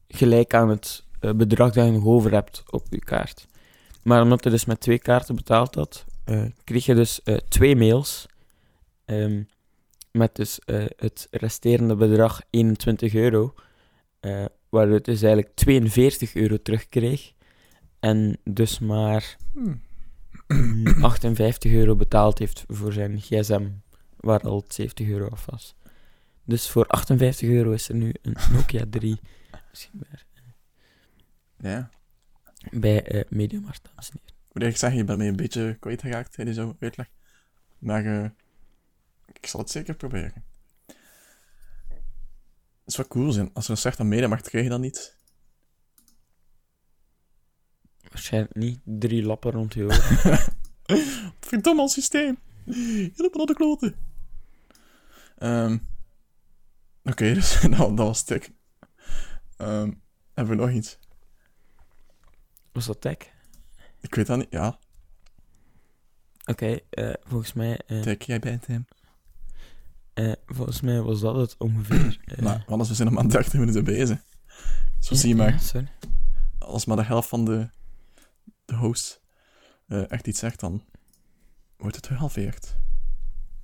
gelijk aan het eh, bedrag dat je nog over hebt op je kaart. Maar omdat hij dus met twee kaarten betaald had, eh, kreeg je dus eh, twee mails ehm, met dus eh, het resterende bedrag 21 euro, waardoor dus eigenlijk 42 euro terugkreeg. En dus maar Hmm. mm, 58 euro betaald heeft voor zijn gsm, waar al 70 euro af was. Dus voor 58 euro is er nu een Nokia 3 beschikbaar Ja. Bij eh Mediamarkt, dames en heren. Ik moet eigenlijk zeggen, je bent mij een beetje kwijtgeraakt tijdens jouw uitleg. Maar eh, ik zal het zeker proberen. Het is wel cool zijn. Als er een slecht aan mede mag, krijg je dat niet. Waarschijnlijk niet drie lappen rond je oren. Verdomme ons systeem. Helemaal naar de kloten. Ehm Oké, dus nou, dat was stuk. Ehm hebben we nog iets? Was dat tech? Ik weet dat niet. Ja, Oké, eh, volgens mij... eh, Tik, jij bent hem. eh, volgens mij was dat het ongeveer. Maar anders, we zijn nog maar 30 minuten bezig. Zo ja, zie je ja, maar. sorry. als maar de helft van de, de host echt iets zegt, dan wordt het gehalveerd.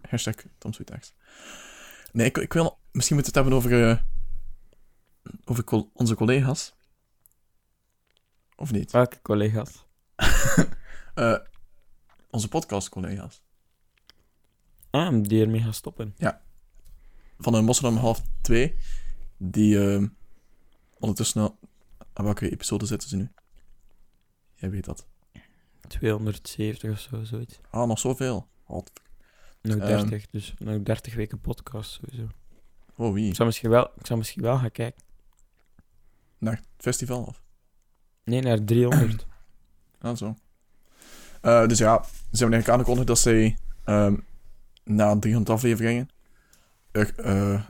Hashtag Tom Sweetax. Nee, ik, ik wil... Misschien moeten we het hebben over, over onze collega's. Of niet? Welke collega's? Eh, onze podcast-collega's. Ah, die ermee gaan stoppen. Van een Moslim half 2. Die eh, ondertussen... al- Aan welke episode zitten ze nu? Jij weet dat. 270 of zo, zoiets. Ah, nog zoveel. Wat? Nog Ehm. 30, dus nog 30 weken podcast sowieso. Oh, wie? Ik zou misschien wel, ik zou misschien wel gaan kijken. Naar het festival, of? Nee, naar 300. Ah, zo. Eh, dus ja, ze hebben eigenlijk aangekondigd dat zij ehm, na 300 afleveringen er, eh,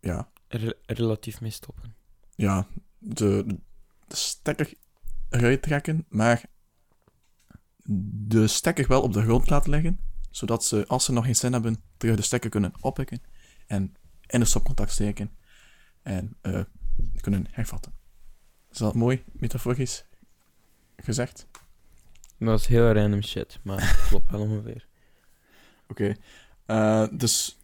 ja, Re- relatief mee stoppen. ja, de, de stekker eruit trekken, maar de stekker wel op de grond laten liggen, zodat ze, als ze nog geen zin hebben, terug de stekker kunnen oppikken en in de stopcontact steken en eh, kunnen hervatten. Is dat mooi, metaforisch gezegd? Dat is heel random shit, maar het klopt wel ongeveer. Oké. Eh, dus...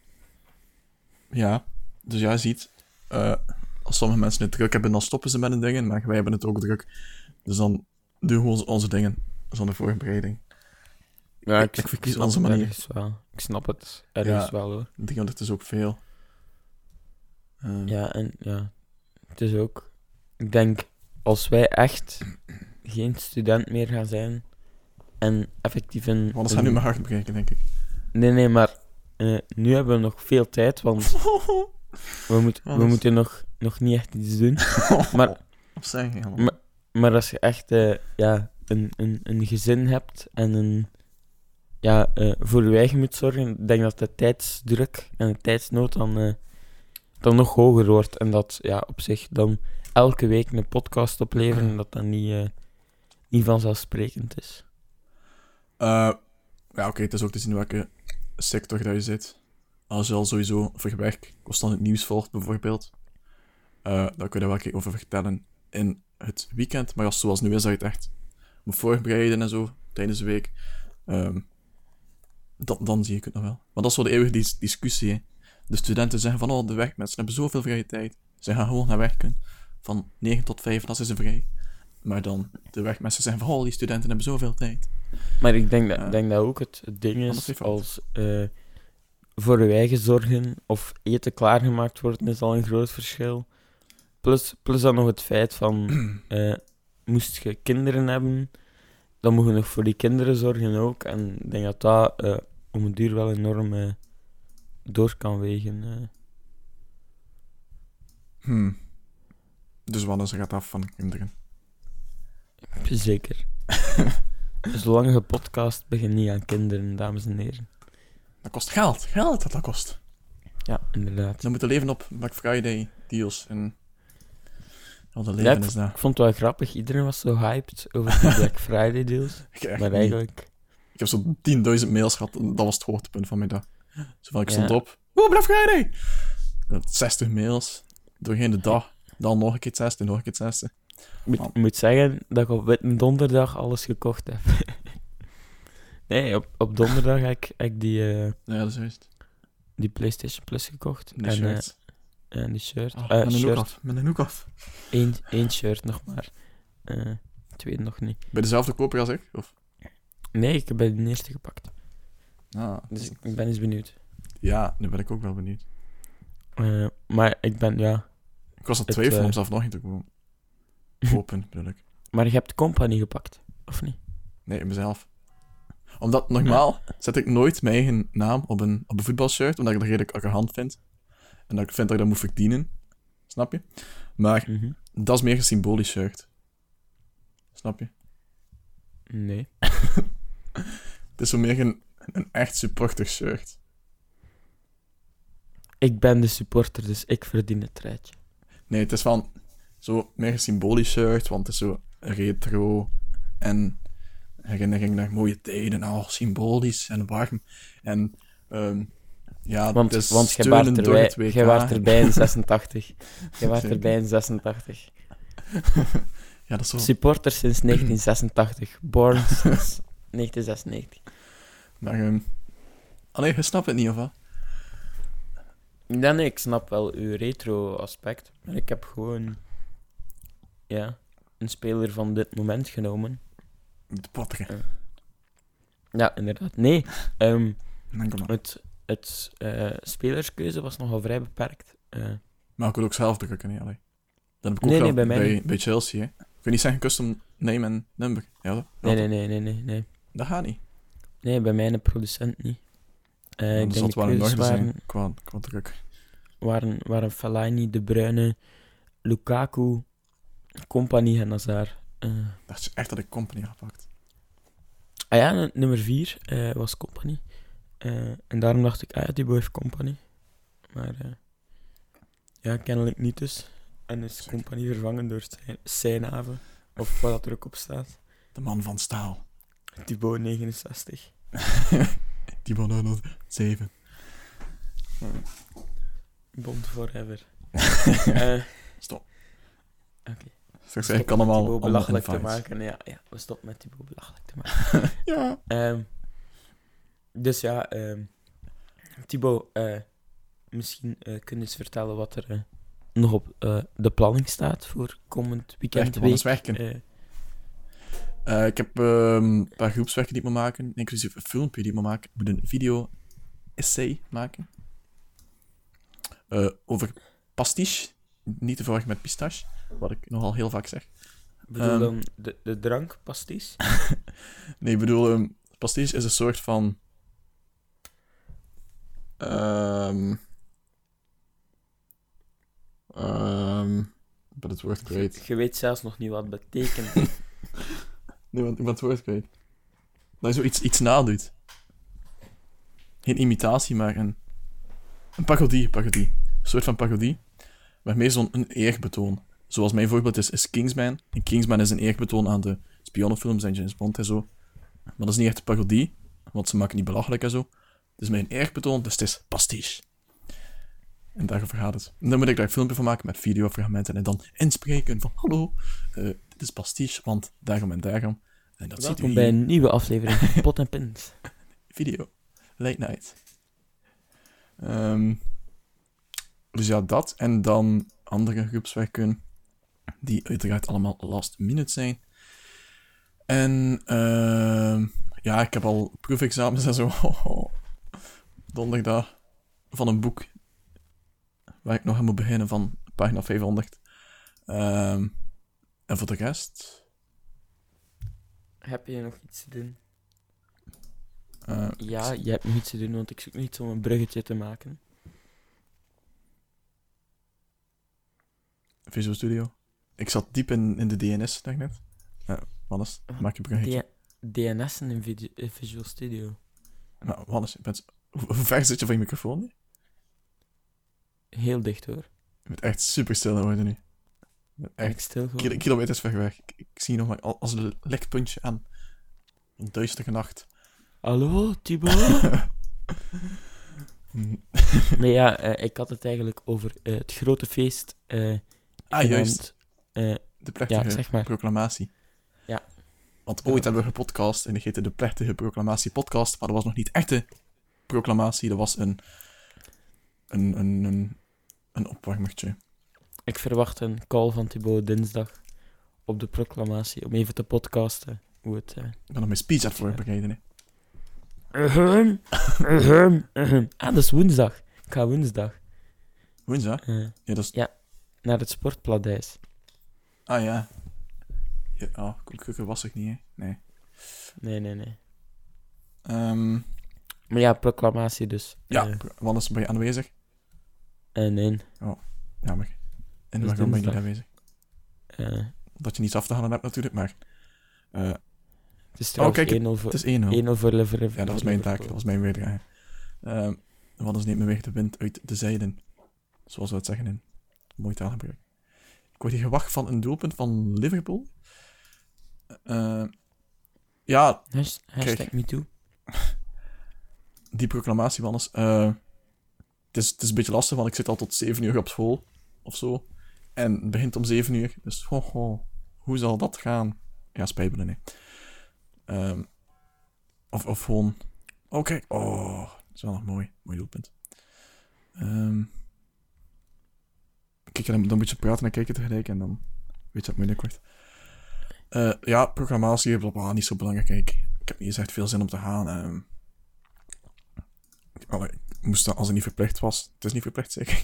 Ja. Dus jij ziet... eh, als sommige mensen het druk hebben, dan stoppen ze met hun dingen, maar wij hebben het ook druk. Dus dan doen we onze, onze dingen zonder voorbereiding. Ja, Ik- ik verkies onze manier. ergens wel. Ik snap het ergens Ja. wel hoor. 300 is ook veel. Eh, Ja, en ja, het is ook. Ik denk, als wij echt geen student meer gaan zijn en effectief een. Want dat een- gaat nu mijn hart breken, denk ik. Nee, nee, maar eh, nu hebben we nog veel tijd, want we, moet, we is- moeten nog, nog niet echt iets doen. Maar-? Maar- Maar als je echt eh, ja, een, een, een gezin hebt en een, ja, eh, voor je eigen moet zorgen, ik denk dat de tijdsdruk en de tijdsnood dan, dan nog hoger wordt. En dat ja, op zich dan elke week een podcast opleveren, dat dat niet, eh, niet vanzelfsprekend is. Eh, ja, oké, het is ook te zien welke sector dat je zit. Als je al sowieso voor werk constant het nieuws volgt, bijvoorbeeld, eh, dan kun je daar wel over vertellen in het weekend. Maar als zoals nu is, dat je het echt moet voorbereiden en zo, tijdens de week, ehm, dan, dan zie ik het nog wel. Maar dat is wel de eeuwige dis- discussie, hè. De studenten zeggen van, oh, de werkmensen hebben zoveel vrije tijd. Ze gaan gewoon naar werken. Van 9 tot 5, dat is ze vrij. Maar dan, de werkmensen zeggen van, oh, die studenten hebben zoveel tijd. Maar ik denk dat, Ja. denk dat ook het, het ding is, als eh, voor je eigen zorgen of eten klaargemaakt worden, is al een groot verschil. Plus, plus dan nog het feit van, eh, moest je kinderen hebben, dan moet je nog voor die kinderen zorgen ook. En ik denk dat dat eh, om een duur wel enorm eh, door kan wegen. eh. Hmm. Dus er gaat af van de kinderen? Zeker. Zolang je podcast begint niet aan kinderen, dames en heren. Dat kost geld. Geld dat dat kost. Ja, inderdaad. Dan moeten leven op Black Friday deals en... Al de leven ik, is daar. ik vond het wel grappig. Iedereen was zo hyped over die Black Friday deals. Maar niet. eigenlijk... ik heb zo'n 10.000 mails gehad. Dat was het hoogtepunt van mijn dag. Zo van, ik stond Ja. op. Oeh, Black Friday! Dat 60 mails. Doorheen de dag. Dan nog een keer 60, nog een keer 60. Ik moet, Man. ik moet zeggen dat ik op Witte Donderdag alles gekocht heb. nee, op, op donderdag heb ik, heb ik die, eh, Ja, dat is juist. die PlayStation Plus gekocht. Die en, eh, en die shirt. Oh, Eh, met een hoek shirt. af. Met een hoek af. Eén, één shirt nog maar. Tweede nog niet. Bij dezelfde koper als ik? Of? Nee, ik heb bij de eerste gepakt. Ah, Dus ik, ik ben eens benieuwd. Ja, nu ben ik ook wel benieuwd. Eh, maar ik ben, ja... Ik was Het, het twijfelen eh, om zelf nog niet te kopen. Kopen, bedoel ik. Maar je hebt Company gepakt, of niet? Nee, mezelf. Omdat, normaal zet ik nooit mijn eigen naam op een, op een voetbalshirt, omdat ik dat redelijk arrogant vind. En dat ik vind dat ik dat moet verdienen. Snap je? Maar Mhm. dat is meer een symbolisch shirt. Snap je? Nee. Het is zo meer een, een echt supporter shirt. Ik ben de supporter, dus ik verdien het rijtje. Nee, het is van zo meer symbolisch shirt, want het is zo retro en herinnering naar mooie tijden. Oh, symbolisch en warm. En ehm, ja, Want, het is want steunen waart erbij, jij waart erbij in 86. Jij waart erbij in 86. ja, dat is wel... Supporter sinds 1986. Born sinds 1996. Maar, ehm allee, je snapt het niet, of wat? Ja, nee, ik snap wel uw retro-aspect. Maar ik heb gewoon... Ja, een speler van dit moment genomen. De potteren. Ja, inderdaad. Nee, Dan maar. het, het eh, spelerskeuze was nogal vrij beperkt. Eh, Maar ik wil ook zelf drukken, nee, allee. Dat heb ik ook Nee, wel nee, bij mij bij, niet. bij Chelsea, hè. Ik wil niet zeggen custom name en number. Ja, dat, nee, dat, nee, nee, nee, nee, nee. dat gaat niet. Nee, bij mij een producent niet. Eh, ik dat denk zal de orde waren, zijn qua, qua druk. waren, waren Fellaini, De Bruyne, Lukaku, Compagnie en Hazard. Eh, Dat is echt dat ik company had gepakt. ah ja, nummer 4 was Compagnie. Eh, en daarom dacht ik, ah ja, die boy heeft Compagnie. Maar eh, ja, kennelijk niet dus. En is Zeker. Compagnie vervangen door Seinave. Of wat dat er ook op staat. De man van staal. Thibaut 69. Die van 7. Bond forever. Eh, Stop. Oké. Straks Stop ik kan Thibaut allemaal belachelijk te maken. Ja, ja, we stoppen met Thibaut belachelijk te maken. Ja. Ehm, dus ja, Thibaut, eh, misschien eh kun je eens vertellen wat er eh, nog op eh, de planning staat voor komend weekend. Week. werken? Eh, ik heb ehm, een paar groepswerken die ik moet maken, inclusief een filmpje die ik moet maken. Ik moet een video-essay maken. Eh, over pastiche, niet te verwarren met pistache, wat ik nogal heel vaak zeg. bedoel Ehm. dan de, de drank, pasties? Nee, ik bedoel, ehm, pastiche is een soort van... ehm ben het woord kwijt. Je weet zelfs nog niet wat het betekent. Nee, want ik ben het woord kwijt. Dat je zoiets iets nadoet. Geen imitatie, maar een... Een parodie, parodie. Een soort van parodie. Waarmee zo'n eerbetoon. Zoals mijn voorbeeld is, is Kingsman. En Kingsman is een eerbetoon aan de spionnenfilms en James Bond en zo. Maar dat is niet echt een parodie, want ze maken niet belachelijk en zo. Het is mijn eerbetoon, dus het is pastiche. En daarover gaat het. En dan moet ik daar een filmpje van maken met videofragmenten en dan inspreken van hallo, eh, is pastiche, want daarom en daarom. En dat ziet u bij een nieuwe aflevering van Pot en Pint. video. Late night. Ehm, dus ja, dat. En dan andere groepswerken, die uiteraard allemaal last minute zijn. En ehm, ja, ik heb al proefexamens en zo. Donderdag van een boek waar ik nog aan moet beginnen van pagina 500. Ehm, en voor de rest... Heb je nog iets te doen? eh, Ja, je hebt nog iets te doen, want ik zoek niet om een bruggetje te maken. Visual Studio. Ik zat diep in, in de DNS daarnet. Uh, Wannes, maak je bruggetje. D- DNS'en in eh, Visual Studio. Nou, Wannes, bent... Hoe ver zit je van je microfoon nu? Heel dicht hoor. Je bent echt super stil worden nu. Echt stil gewoon. kilo- kilometers ver weg. Ik, ik zie nog maar al- als een lichtpuntje aan een duistere nacht. Hallo, Thibaut? nee, ja, eh, ik had het eigenlijk over eh, het grote feest. eh ah, juist. De plechtige ja, zeg maar. proclamatie. Ja. Want ooit hebben we gepodcast en die heette de plechtige proclamatie podcast, maar dat was nog niet echt de proclamatie, dat was een, een, een, een, een opwarmertje. Ik verwacht een call van Thibaut dinsdag op de proclamatie om even te podcasten hoe het... eh, Ik ben nog mijn speech aan het voorbereiden. hè. Ahem, ahem, ahem. Ah, dat is woensdag. Ik ga woensdag Woensdag? Ja, dat is... naar het sportpladijs. Ah ja. ja oh, koekken was ik niet, hè? Nee. Nee, nee, nee. Ehm, Maar ja, proclamatie dus. ja, Eh, Wannes, ben je aanwezig? eh, nee. Jammer. En is waarom ben je niet aanwezig? Eh, Dat je niets af te halen hebt natuurlijk, maar... eh, het is trouwens kijk, 1-0 voor, het is 1-0. 1-0 voor Liverpool. Ja, dat was mijn taak, dat was mijn weerdrage. Ehm Wannes neemt me weer de wind uit de zijden. Zoals we het zeggen in mooi taalgebruik. Ik word hier gewacht van een doelpunt van Liverpool. Eh, ja, Hash- Hashtag Kijk. me too. die proclamatie, Wannes. eh, het, is, het is een beetje lastig, want ik zit al tot 7 uur op school. Of zo. En het begint om 7 uur. Dus ho, ho, hoe zal dat gaan? Ja, spijbelen, nee. Ehm, of, of gewoon... Kijk. Oh, dat is wel nog mooi. Mooi doelpunt. Ehm, kijk, dan, moet je praten en kijken tegelijk. En dan weet je het moeilijk wordt. Eh, ja, programmatie, bla, niet zo belangrijk. Ik heb niet echt veel zin om te gaan. Allee, ik moest dat als het niet verplicht was. Het is niet verplicht, zeker.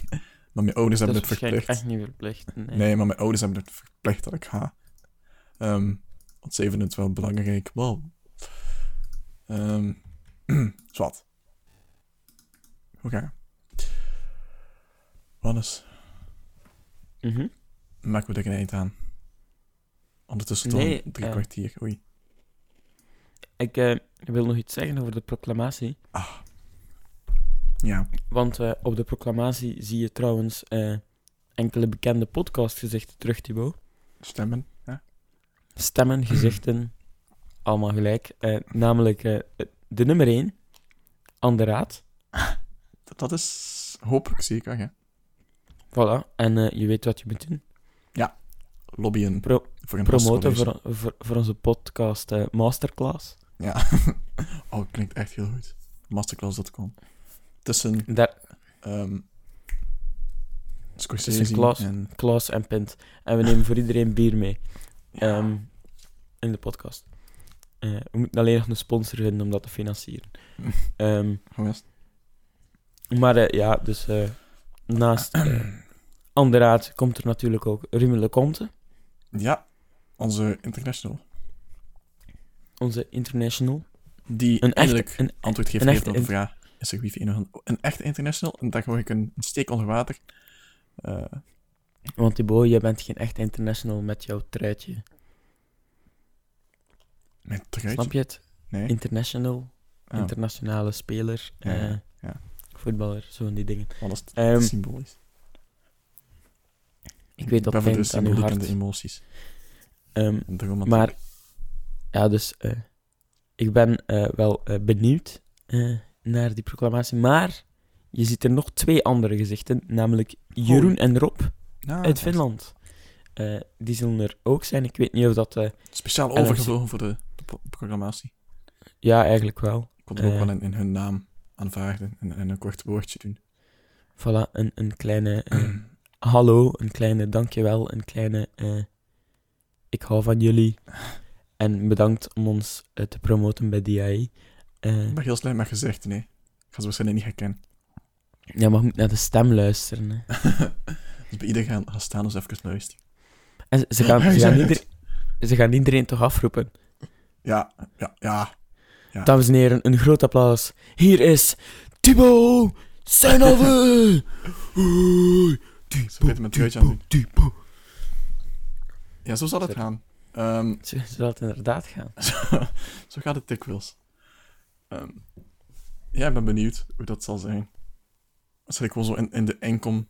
Maar mijn ouders Dat is hebben het verplicht. echt niet verplicht. Nee. Nee, maar mijn ouders hebben het verplicht dat ik ga. Ehm want ze vinden het wel belangrijk. Wow. Ehm zwart. Hoe ga je? Wannes, Mhm. maken we er een eind aan? Ondertussen Nee, toch drie eh. kwartier. Oei. Ik eh, wil nog iets zeggen over de proclamatie. Ja. Want eh, op de proclamatie zie je trouwens eh, enkele bekende podcastgezichten terug, Thibaut. Stemmen. Ja. Stemmen, gezichten, allemaal gelijk. Eh, namelijk de nummer 1, Anne Raad. Dat, dat is hopelijk zeker, ja. Voilà. En je weet wat je moet doen. Lobbyen Pro- voor een promoten voor, voor, voor onze podcast Masterclass. Ja. oh, klinkt echt heel goed. Masterclass.com. Tussen Daar, ehm Scorsese tussen Klaas, en... Klaas en Pint. En we nemen voor iedereen bier mee. Ja. Ehm, in de podcast. Eh, we moeten alleen nog een sponsor vinden om dat te financieren. Het? maar eh, ja, dus eh, naast uh, Anderaad komt er natuurlijk ook Ruben Lecomte, Ja, onze international. onze international. Die Een eindelijk een, antwoord geeft een op de vraag. Is er wifi in hand? Een echte international? En dan gooi ik een, een steek onder water. Eh, want Thibaut, jij bent geen echt international met jouw truitje. met truitje? Snap je het? Nee. International, Ah, internationale speler, Ja, eh, ja. voetballer, zo van die dingen. Alles t- Ehm, symbolisch. ik weet dat ben voor de pijn aan uw de hart. emoties. De romantiek. Maar, ja, dus eh, ik ben wel benieuwd naar die proclamatie. Maar je ziet er nog twee andere gezichten, namelijk Jeroen en Rob Ja, uit. Finland. Eh, die zullen er ook zijn. Ik weet niet of dat... eh, Speciaal overgevlogen voor de, de pro- proclamatie. ja, eigenlijk wel. Ik wil er ook Eh. wel in, in hun naam aanvaarden en, en een kort woordje doen. Voilà, een, een kleine hallo, een kleine dankjewel, een kleine ik hou van jullie. En bedankt om ons te promoten bij DAE. Eh, Ik ben heel slecht met gezegd, nee. Ik ga ze waarschijnlijk niet herkennen. ja, maar je moet naar de stem luisteren. Hè. dus bij iedereen gaan, gaan staan, dus even luisteren. En ze, gaan, ze, gaan ieder- ze gaan iedereen toch afroepen. Ja, ja, ja. Ja. Dames en heren, een groot applaus. Hier is Thibaut Senove. Truitje aan. Ja, zo zal het gaan. Ehm, Zo zal het inderdaad gaan. zo, zo gaat het dikwijls. Ehm ja, ik ben benieuwd hoe dat zal zijn. Zal ik gewoon zo in, in de enkom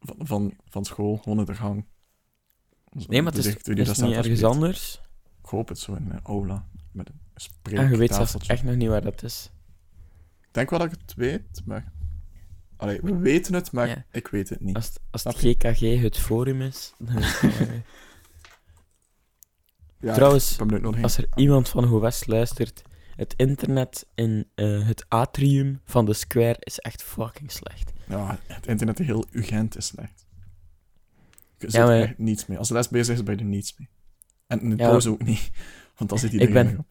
van, van, van school, gewoon in de gang. Zo, Nee, maar het is, niet ergens anders. Ik hoop het zo in een aula. Met een En je weet zelfs echt nog niet waar dat is. Ik denk wel dat ik het weet, maar... Allee, we weten het, maar Ja. ik weet het niet. Als, als het GKG het forum is. dan eh, Ja, Trouwens, als er iemand van West luistert, het internet in eh, het atrium van de Square is echt fucking slecht. Ja, het internet in heel Ugent is slecht. Er zit Ja, maar- echt niets mee. Als de les bezig is, ben je er niets mee. En in de Ja, pauze ook niet. Want dan zit Ik iedereen ben- erop.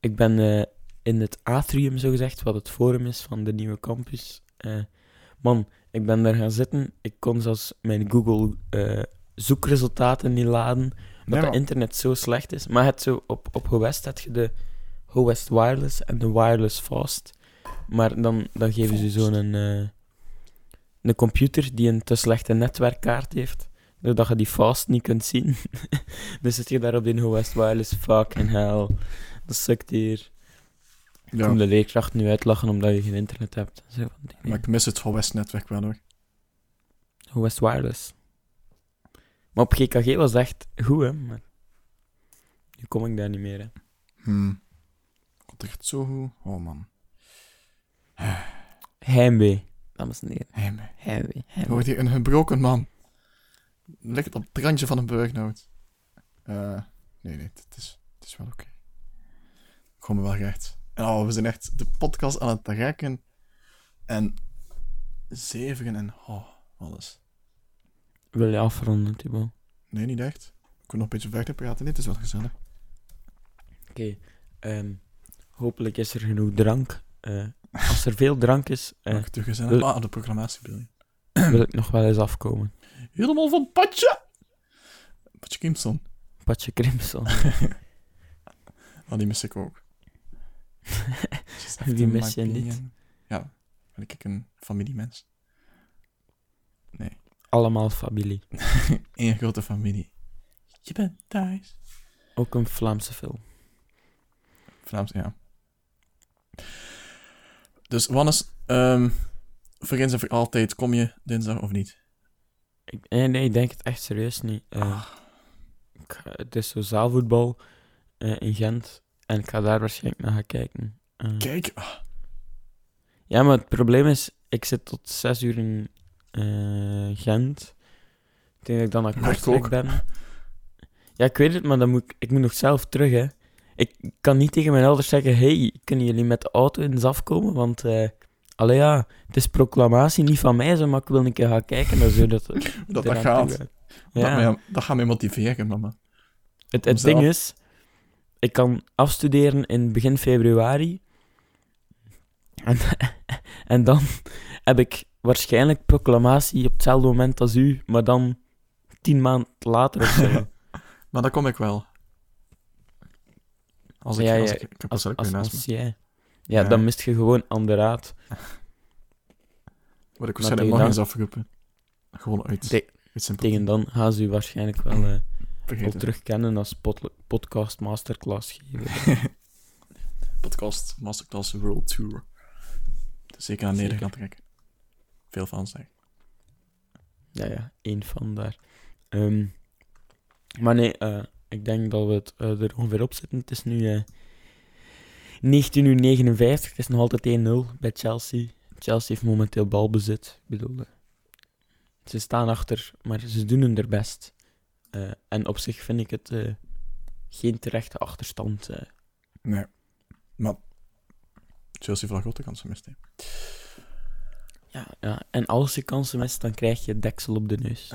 Ik ben in het atrium, zogezegd, wat het forum is van de nieuwe campus. Eh, man, ik ben daar gaan zitten. Ik kon zelfs mijn Google eh, zoekresultaten niet laden, omdat het maar- internet zo slecht is. Maar het zo, op, op Go West heb je de Go West Wireless en de Wireless Fast. Maar dan, dan geven ze zo'n eh, een computer die een te slechte netwerkkaart heeft, zodat je die fast niet kunt zien. dus zit je daar op die Go West Wireless, fucking hell. Dat sukt hier. Ja, Kom de leerkracht nu uitlachen omdat je geen internet hebt. Zo van die maar ik mis het van West-netwerk wel hoor. Go West Wireless. Maar op GKG was het echt goed, hè. Maar nu kom ik daar niet meer, hè. Hmm. Echt zo goed? Oh man. Heimwee, dames en heren. Heimwee, Je heimwee. wordt hier een gebroken man. Ligt op het randje van een burn-out. Eh, nee, nee, het is, het is wel oké. Ik kom me wel recht. En oh, we zijn echt de podcast aan het rekken. En zeveren en oh, alles. Wil je afronden, Thibaut? Nee, niet echt. Ik wil nog een beetje verder praten. Dit is wel gezellig. Oké. ehm, hopelijk is er genoeg drank. Eh, als er veel drank is, eh, Nog te gezellig. wil- Ah, de wil ik nog wel eens afkomen. Helemaal van Patje! Patje Kimson. Patje Crimson. Oh, die mis ik ook. To mis je niet? Ja, ben ik een familiemens. Nee. Allemaal familie. Eén grote familie. Je bent thuis. Ook een Vlaamse film. Vlaams, ja. Dus Wannes, ehm voor eens en voor altijd, kom je dinsdag of niet? Ik, nee, nee, ik denk het echt serieus niet. Eh, ik ga- het is zo zaalvoetbal eh, in Gent. En ik ga daar waarschijnlijk naar gaan kijken. Eh, Kijk, ah, ja, maar het probleem is, ik zit tot zes uur in Gent. Ik denk dat ik dan naar ik Kortrijk ben. Ja, ik weet het, maar dan moet ik, ik moet nog zelf terug, hè. Ik kan niet tegen mijn ouders zeggen, hey, kunnen jullie met de auto eens afkomen? Want Allee ja, het is proclamatie niet van mij, zo, maar ik wil een keer gaan kijken zo dat... Dat gaat. gaat. Dat, Ja. mij, dat gaat mij motiveren, mama. Het, het ding is, ik kan afstuderen in begin februari. En, en dan heb ik waarschijnlijk proclamatie op hetzelfde moment als u, maar dan tien maanden later of zo. Maar dat kom ik wel. Als ik, Ja, als ik, ik heb als, het als, weer naast als me. jij. Ja, Ja. dan mist je gewoon aan de raad. Word ik waarschijnlijk nog dan- eens afgeroepen. Gewoon uit. Te-. Tegen dan gaan ze u waarschijnlijk wel, eh, wel terugkennen als pod- podcast masterclass geven. Podcast Masterclass World Tour. Zeker naar Zeker. Nederland trekken. Veel fans zeg. Ja, ja, één van daar. Ehm, maar nee, eh, ik denk dat we het eh, er ongeveer op zitten. Het is nu eh 19 uur 59. Het is nog altijd 1-0 bij Chelsea. Chelsea heeft momenteel balbezit. Ik bedoel, eh, ze staan achter, maar ze doen hun best. En op zich vind ik het geen terechte achterstand. Nee. Maar Chelsea heeft wel grote kansen mist. hè. ja, ja, en als je kansen mist, dan krijg je deksel op de neus.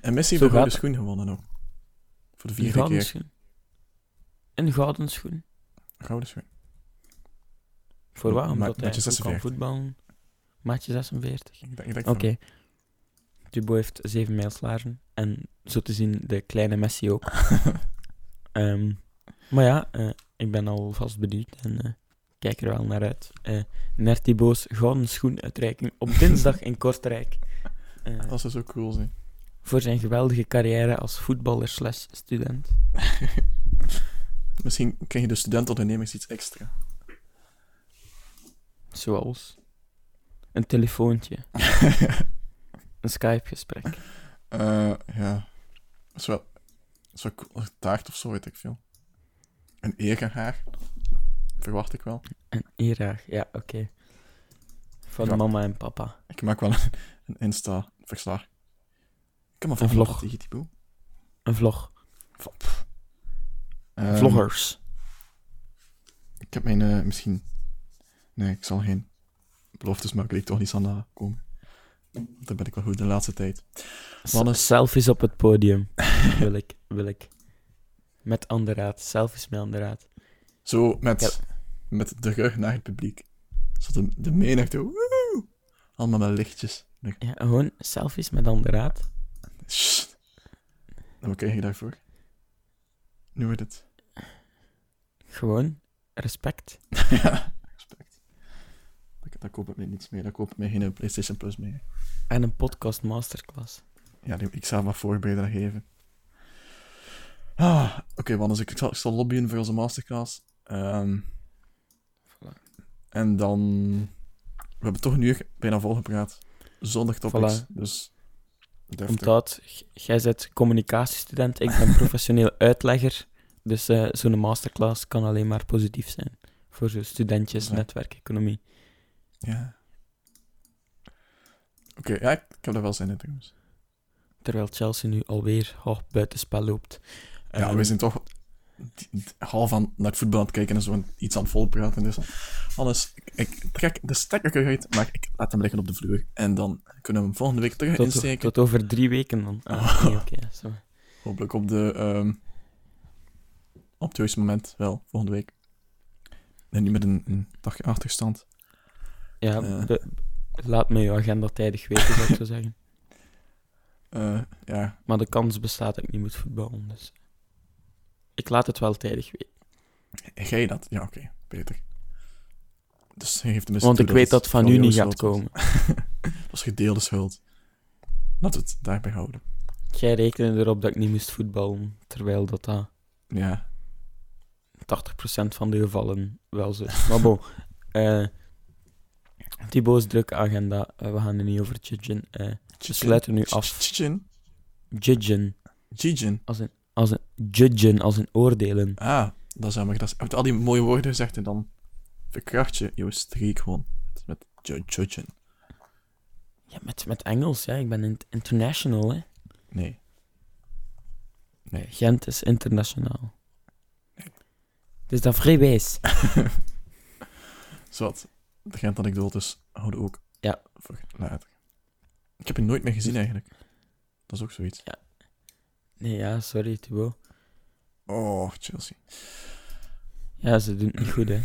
En Messi heeft de gouden schoen gewonnen ook. Voor de Een vierde gouden keer. schoen. Een gouden schoen. Gouden schoen. Voor wat? Ma- Omdat hij kan 46. voetballen. Maatje 46. Ik denk, ik denk Oké. Thibaut heeft zeven mijlslagen. En zo te zien de kleine Messi ook. Ehm, maar ja, eh, ik ben alvast benieuwd en eh, kijk er wel naar uit. Naar Thibaut's gouden schoenuitreiking op dinsdag in Kortrijk. Eh, Dat zou zo cool zijn. Voor zijn geweldige carrière als voetballer slash student. Misschien krijg je de studentondernemers iets extra. Zoals een telefoontje, een Skype-gesprek. Eh, ja. Dat is wel... Dat is wel cool. Een taart of zo, weet ik veel. Een erehaar. Verwacht ik wel. En Iraag, ja, oké. Van Ja. mama en papa. Ik maak wel een, een Insta-verslag. Ik heb maar Een vlog. tegen. Een vlog. Ehm, Vloggers. Ik heb mijn... eh, misschien... Nee, ik zal geen beloftes maken. Ik toch niet aan de komen. Want daar ben ik wel goed de laatste tijd. Mannen. Selfies op het podium. wil ik, wil ik. Met Anderaad. Selfies met Anderaad. Zo met, met de rug naar het publiek. Zo de, de menigte. woe! Allemaal met lichtjes. Ja, gewoon selfies met Anderaad. Wat krijg je daarvoor? Nu wordt het. Gewoon respect. ja, respect. Daar, daar koop ik mij niets mee. Daar koop ik mij geen PlayStation Plus mee. En een podcast masterclass. Ja, die- ik zal wat voorbereiden en geven. Ah, Oké, Wannes, ik, ik, zal, ik zal lobbyen voor onze masterclass. Ehm, en dan... We hebben toch een uur bijna volgepraat. Zonder topics. Voilà. Dus... deftig. Omdat jij bent communicatiestudent, ik ben professioneel uitlegger. Dus eh, zo'n masterclass kan alleen maar positief zijn. Voor zo'n studentjes, Ja. netwerkeconomie. Ja. Oké, ja, ik, ik heb daar wel zin in trouwens. Terwijl Chelsea nu alweer oh, buitenspel loopt. Ja, Ehm, we zijn toch half aan naar het voetbal aan het kijken en zo iets aan het volpraten. Dus alles, ik, trek de stekker eruit, maar ik laat hem liggen op de vloer. En dan kunnen we hem volgende week terug tot, insteken. tot over drie weken dan. Ah, nee, zo. Hopelijk op de... ehm, op het juiste moment wel, volgende week. En niet met een, een dagje achterstand. Ja, Eh. laat me je agenda tijdig weten, zou ik zo zeggen. Eh, ja, Maar de kans bestaat dat ik niet moet voetballen, dus... Ik laat het wel tijdig weten. ga je dat? Ja, oké, beter. Dus hij heeft tenminste Want ik weet dat het van u niet gaat komen. Dat is gedeelde schuld. Laten we het daarbij houden. Jij rekende erop dat ik niet moest voetballen, terwijl dat dat Ja, 80% van de gevallen wel zo is. Maar bon, eh Thibaut's drukke agenda, eh, we gaan er niet over judgen. eh we sluiten nu af. Jijin. Jijin. als een, als een judgen, als een oordelen. Ah, dat is jammer. Dat is, uit al die mooie woorden gezegd en dan verkracht je jouw streek gewoon. Met, met ju- judgen. Ja, met, met Engels, ja, ik ben in- international, hè. Nee. Nee. Gent is internationaal. Dus dat vrij wijs. Zwat. de Gent-anekdotes houden ook Ja. voor later. Ik heb je nooit meer gezien, eigenlijk. Dat is ook zoiets. Nee, ja, sorry, Thibaut. Oh, Chelsea. Ja, ze doen het niet goed, hè.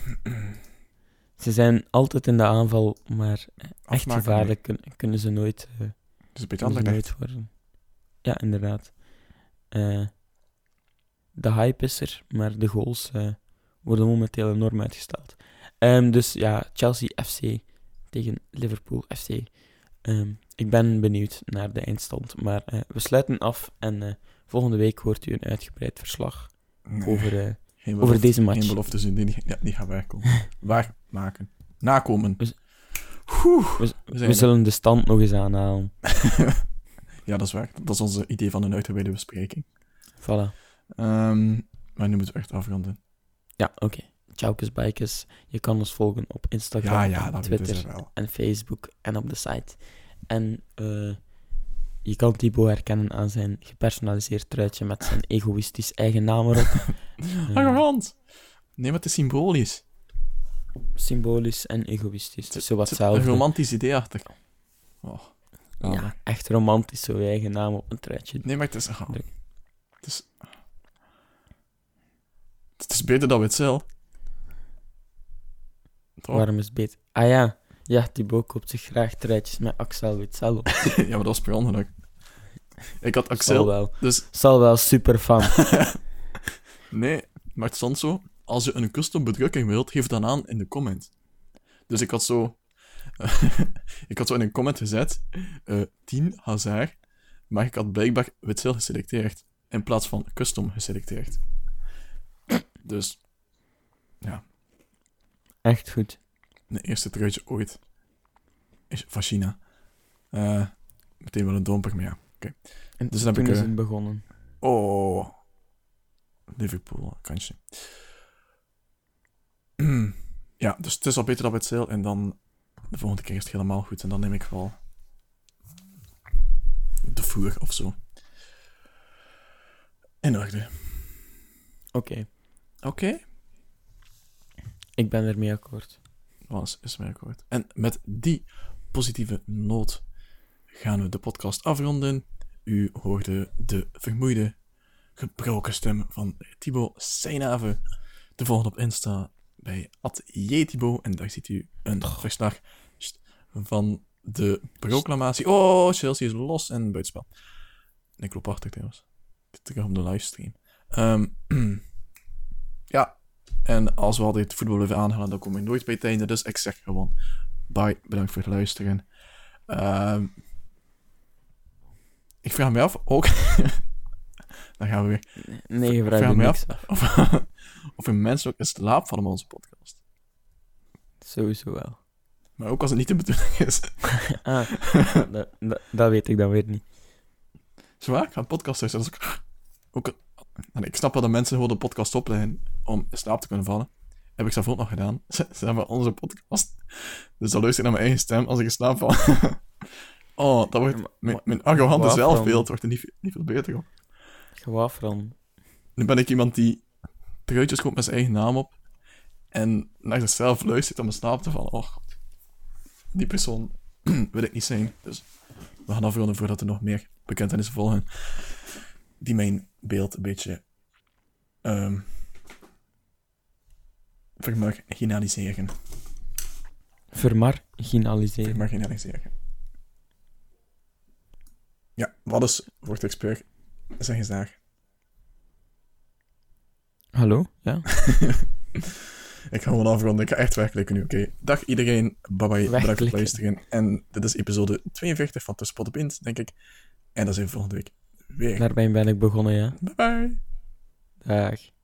Ze zijn altijd in de aanval, maar echt gevaarlijk kun- kunnen ze nooit, Het is een beetje nooit worden. Ja, inderdaad. Eh, de hype is er, maar de goals eh, worden momenteel enorm uitgesteld. Ehm, dus ja, Chelsea FC tegen Liverpool FC. Ehm, ik ben benieuwd naar de eindstand, maar we sluiten af en volgende week hoort u een uitgebreid verslag Nee, over, eh, over deze match. Geen beloftes die, die, ja, die gaan waarkomen. Waarmaken. Nakomen. We- Oeh, we, zijn we zullen de stand nog eens aanhalen. ja, dat is waar. Dat is onze idee van een uitgebreide bespreking. Voilà. Ehm, maar nu moeten we echt afronden. Ja, oké. Tjaukes Bikes. Je kan ons volgen op Instagram, Ja, ja, Twitter en Facebook en op de site. En eh, je kan Thibaut herkennen aan zijn gepersonaliseerd truitje met zijn egoïstisch eigen naam erop. Eh, Arrogant! Nee, maar het is symbolisch. symbolisch en egoïstisch. Dus zo wat zit een hetzelfde. romantisch idee achter. Oh. Ja. Ja, echt romantisch, zo je eigen naam op een truitje. Nee, maar het is... ah, Druk. het is... Het is beter dan het. Toch? Waarom is het beter? Ah ja, ja, Thibaut koopt zich graag truitjes met Axel Witzel op. ja, maar dat was per ongeluk. Ik had Zal Axel, wel, dus... zal wel super fan. Nee, maar het stond zo... Als je een custom bedrukking wilt, geef dan aan in de comment. Dus ik had zo... ik had zo in een comment gezet... eh 10 Hazard. Maar ik had blijkbaar Witzel geselecteerd. In plaats van custom geselecteerd. Dus... Echt goed. Mijn eerste truitje ooit is Fascina. Eh, meteen wel een domper, maar ja. En Dus dan heb toen ik, is eh, het begonnen. Oh. Liverpool, kansje. ja, dus het is al beter dan bij het zeil. En dan de volgende keer is het helemaal goed. En dan neem ik wel de voer of zo. In orde. Oké, Oké. ik ben ermee akkoord. Alles is mij akkoord. En met die positieve noot gaan we de podcast afronden. U hoorde de vermoeide, gebroken stem van Thibaut Seinave. Te volgen op Insta bij @jthibaut en daar ziet u een verslag van de proclamatie. Oh, Chelsea is los en buitenspel. Ik loop achter trouwens. Terug op de livestream. Ehm, ja, en als we altijd voetbal blijven aanhalen, dan komen we nooit bij het einde. Dus ik zeg gewoon, bye, bedankt voor het luisteren. Ehm, ik vraag me af, ook... dan gaan we weer. Nee, je vraagt me af. Of, of er mensen ook in slaap met onze podcast. Sowieso wel. Maar ook als het niet de bedoeling is. Ah, dat, dat, dat weet ik dan weer niet. Zwaar, ik ga een podcast luisteren. Dat is ook, ik snap wel dat mensen gewoon de podcast opleggen om in slaap te kunnen vallen. Heb ik zelf ook nog gedaan. Ze ze hebben onze podcast. Dus dan luister ik naar mijn eigen stem als ik in slaap val. oh, dat wordt... Mijn, mijn arrogante Wat zelfbeeld wordt er niet, niet veel beter op. Gewoon van. Nu ben ik iemand die truitjes koopt met zijn eigen naam op. En naar zichzelf luistert om in slaap te vallen. Oh, god. Die persoon wil ik niet zijn. Dus we gaan afronden voordat er nog meer bekentenissen volgen. Die mijn beeld een beetje... ehm vermarginaliseren. Vermarginaliseren. Vermarginaliseren. Ja, wat is voor het expert? Zeg eens daar. Hallo? Ja? Ik ga gewoon afronden. Ik ga echt wegklikken nu, oké? Dag iedereen. Bye bye. Bedankt voor het luisteren. En dit is episode 42 van Tussen Pot op Int, denk ik. En dat zijn we volgende week weer. Daarbij ben ik begonnen, ja. Bye bye. Dag.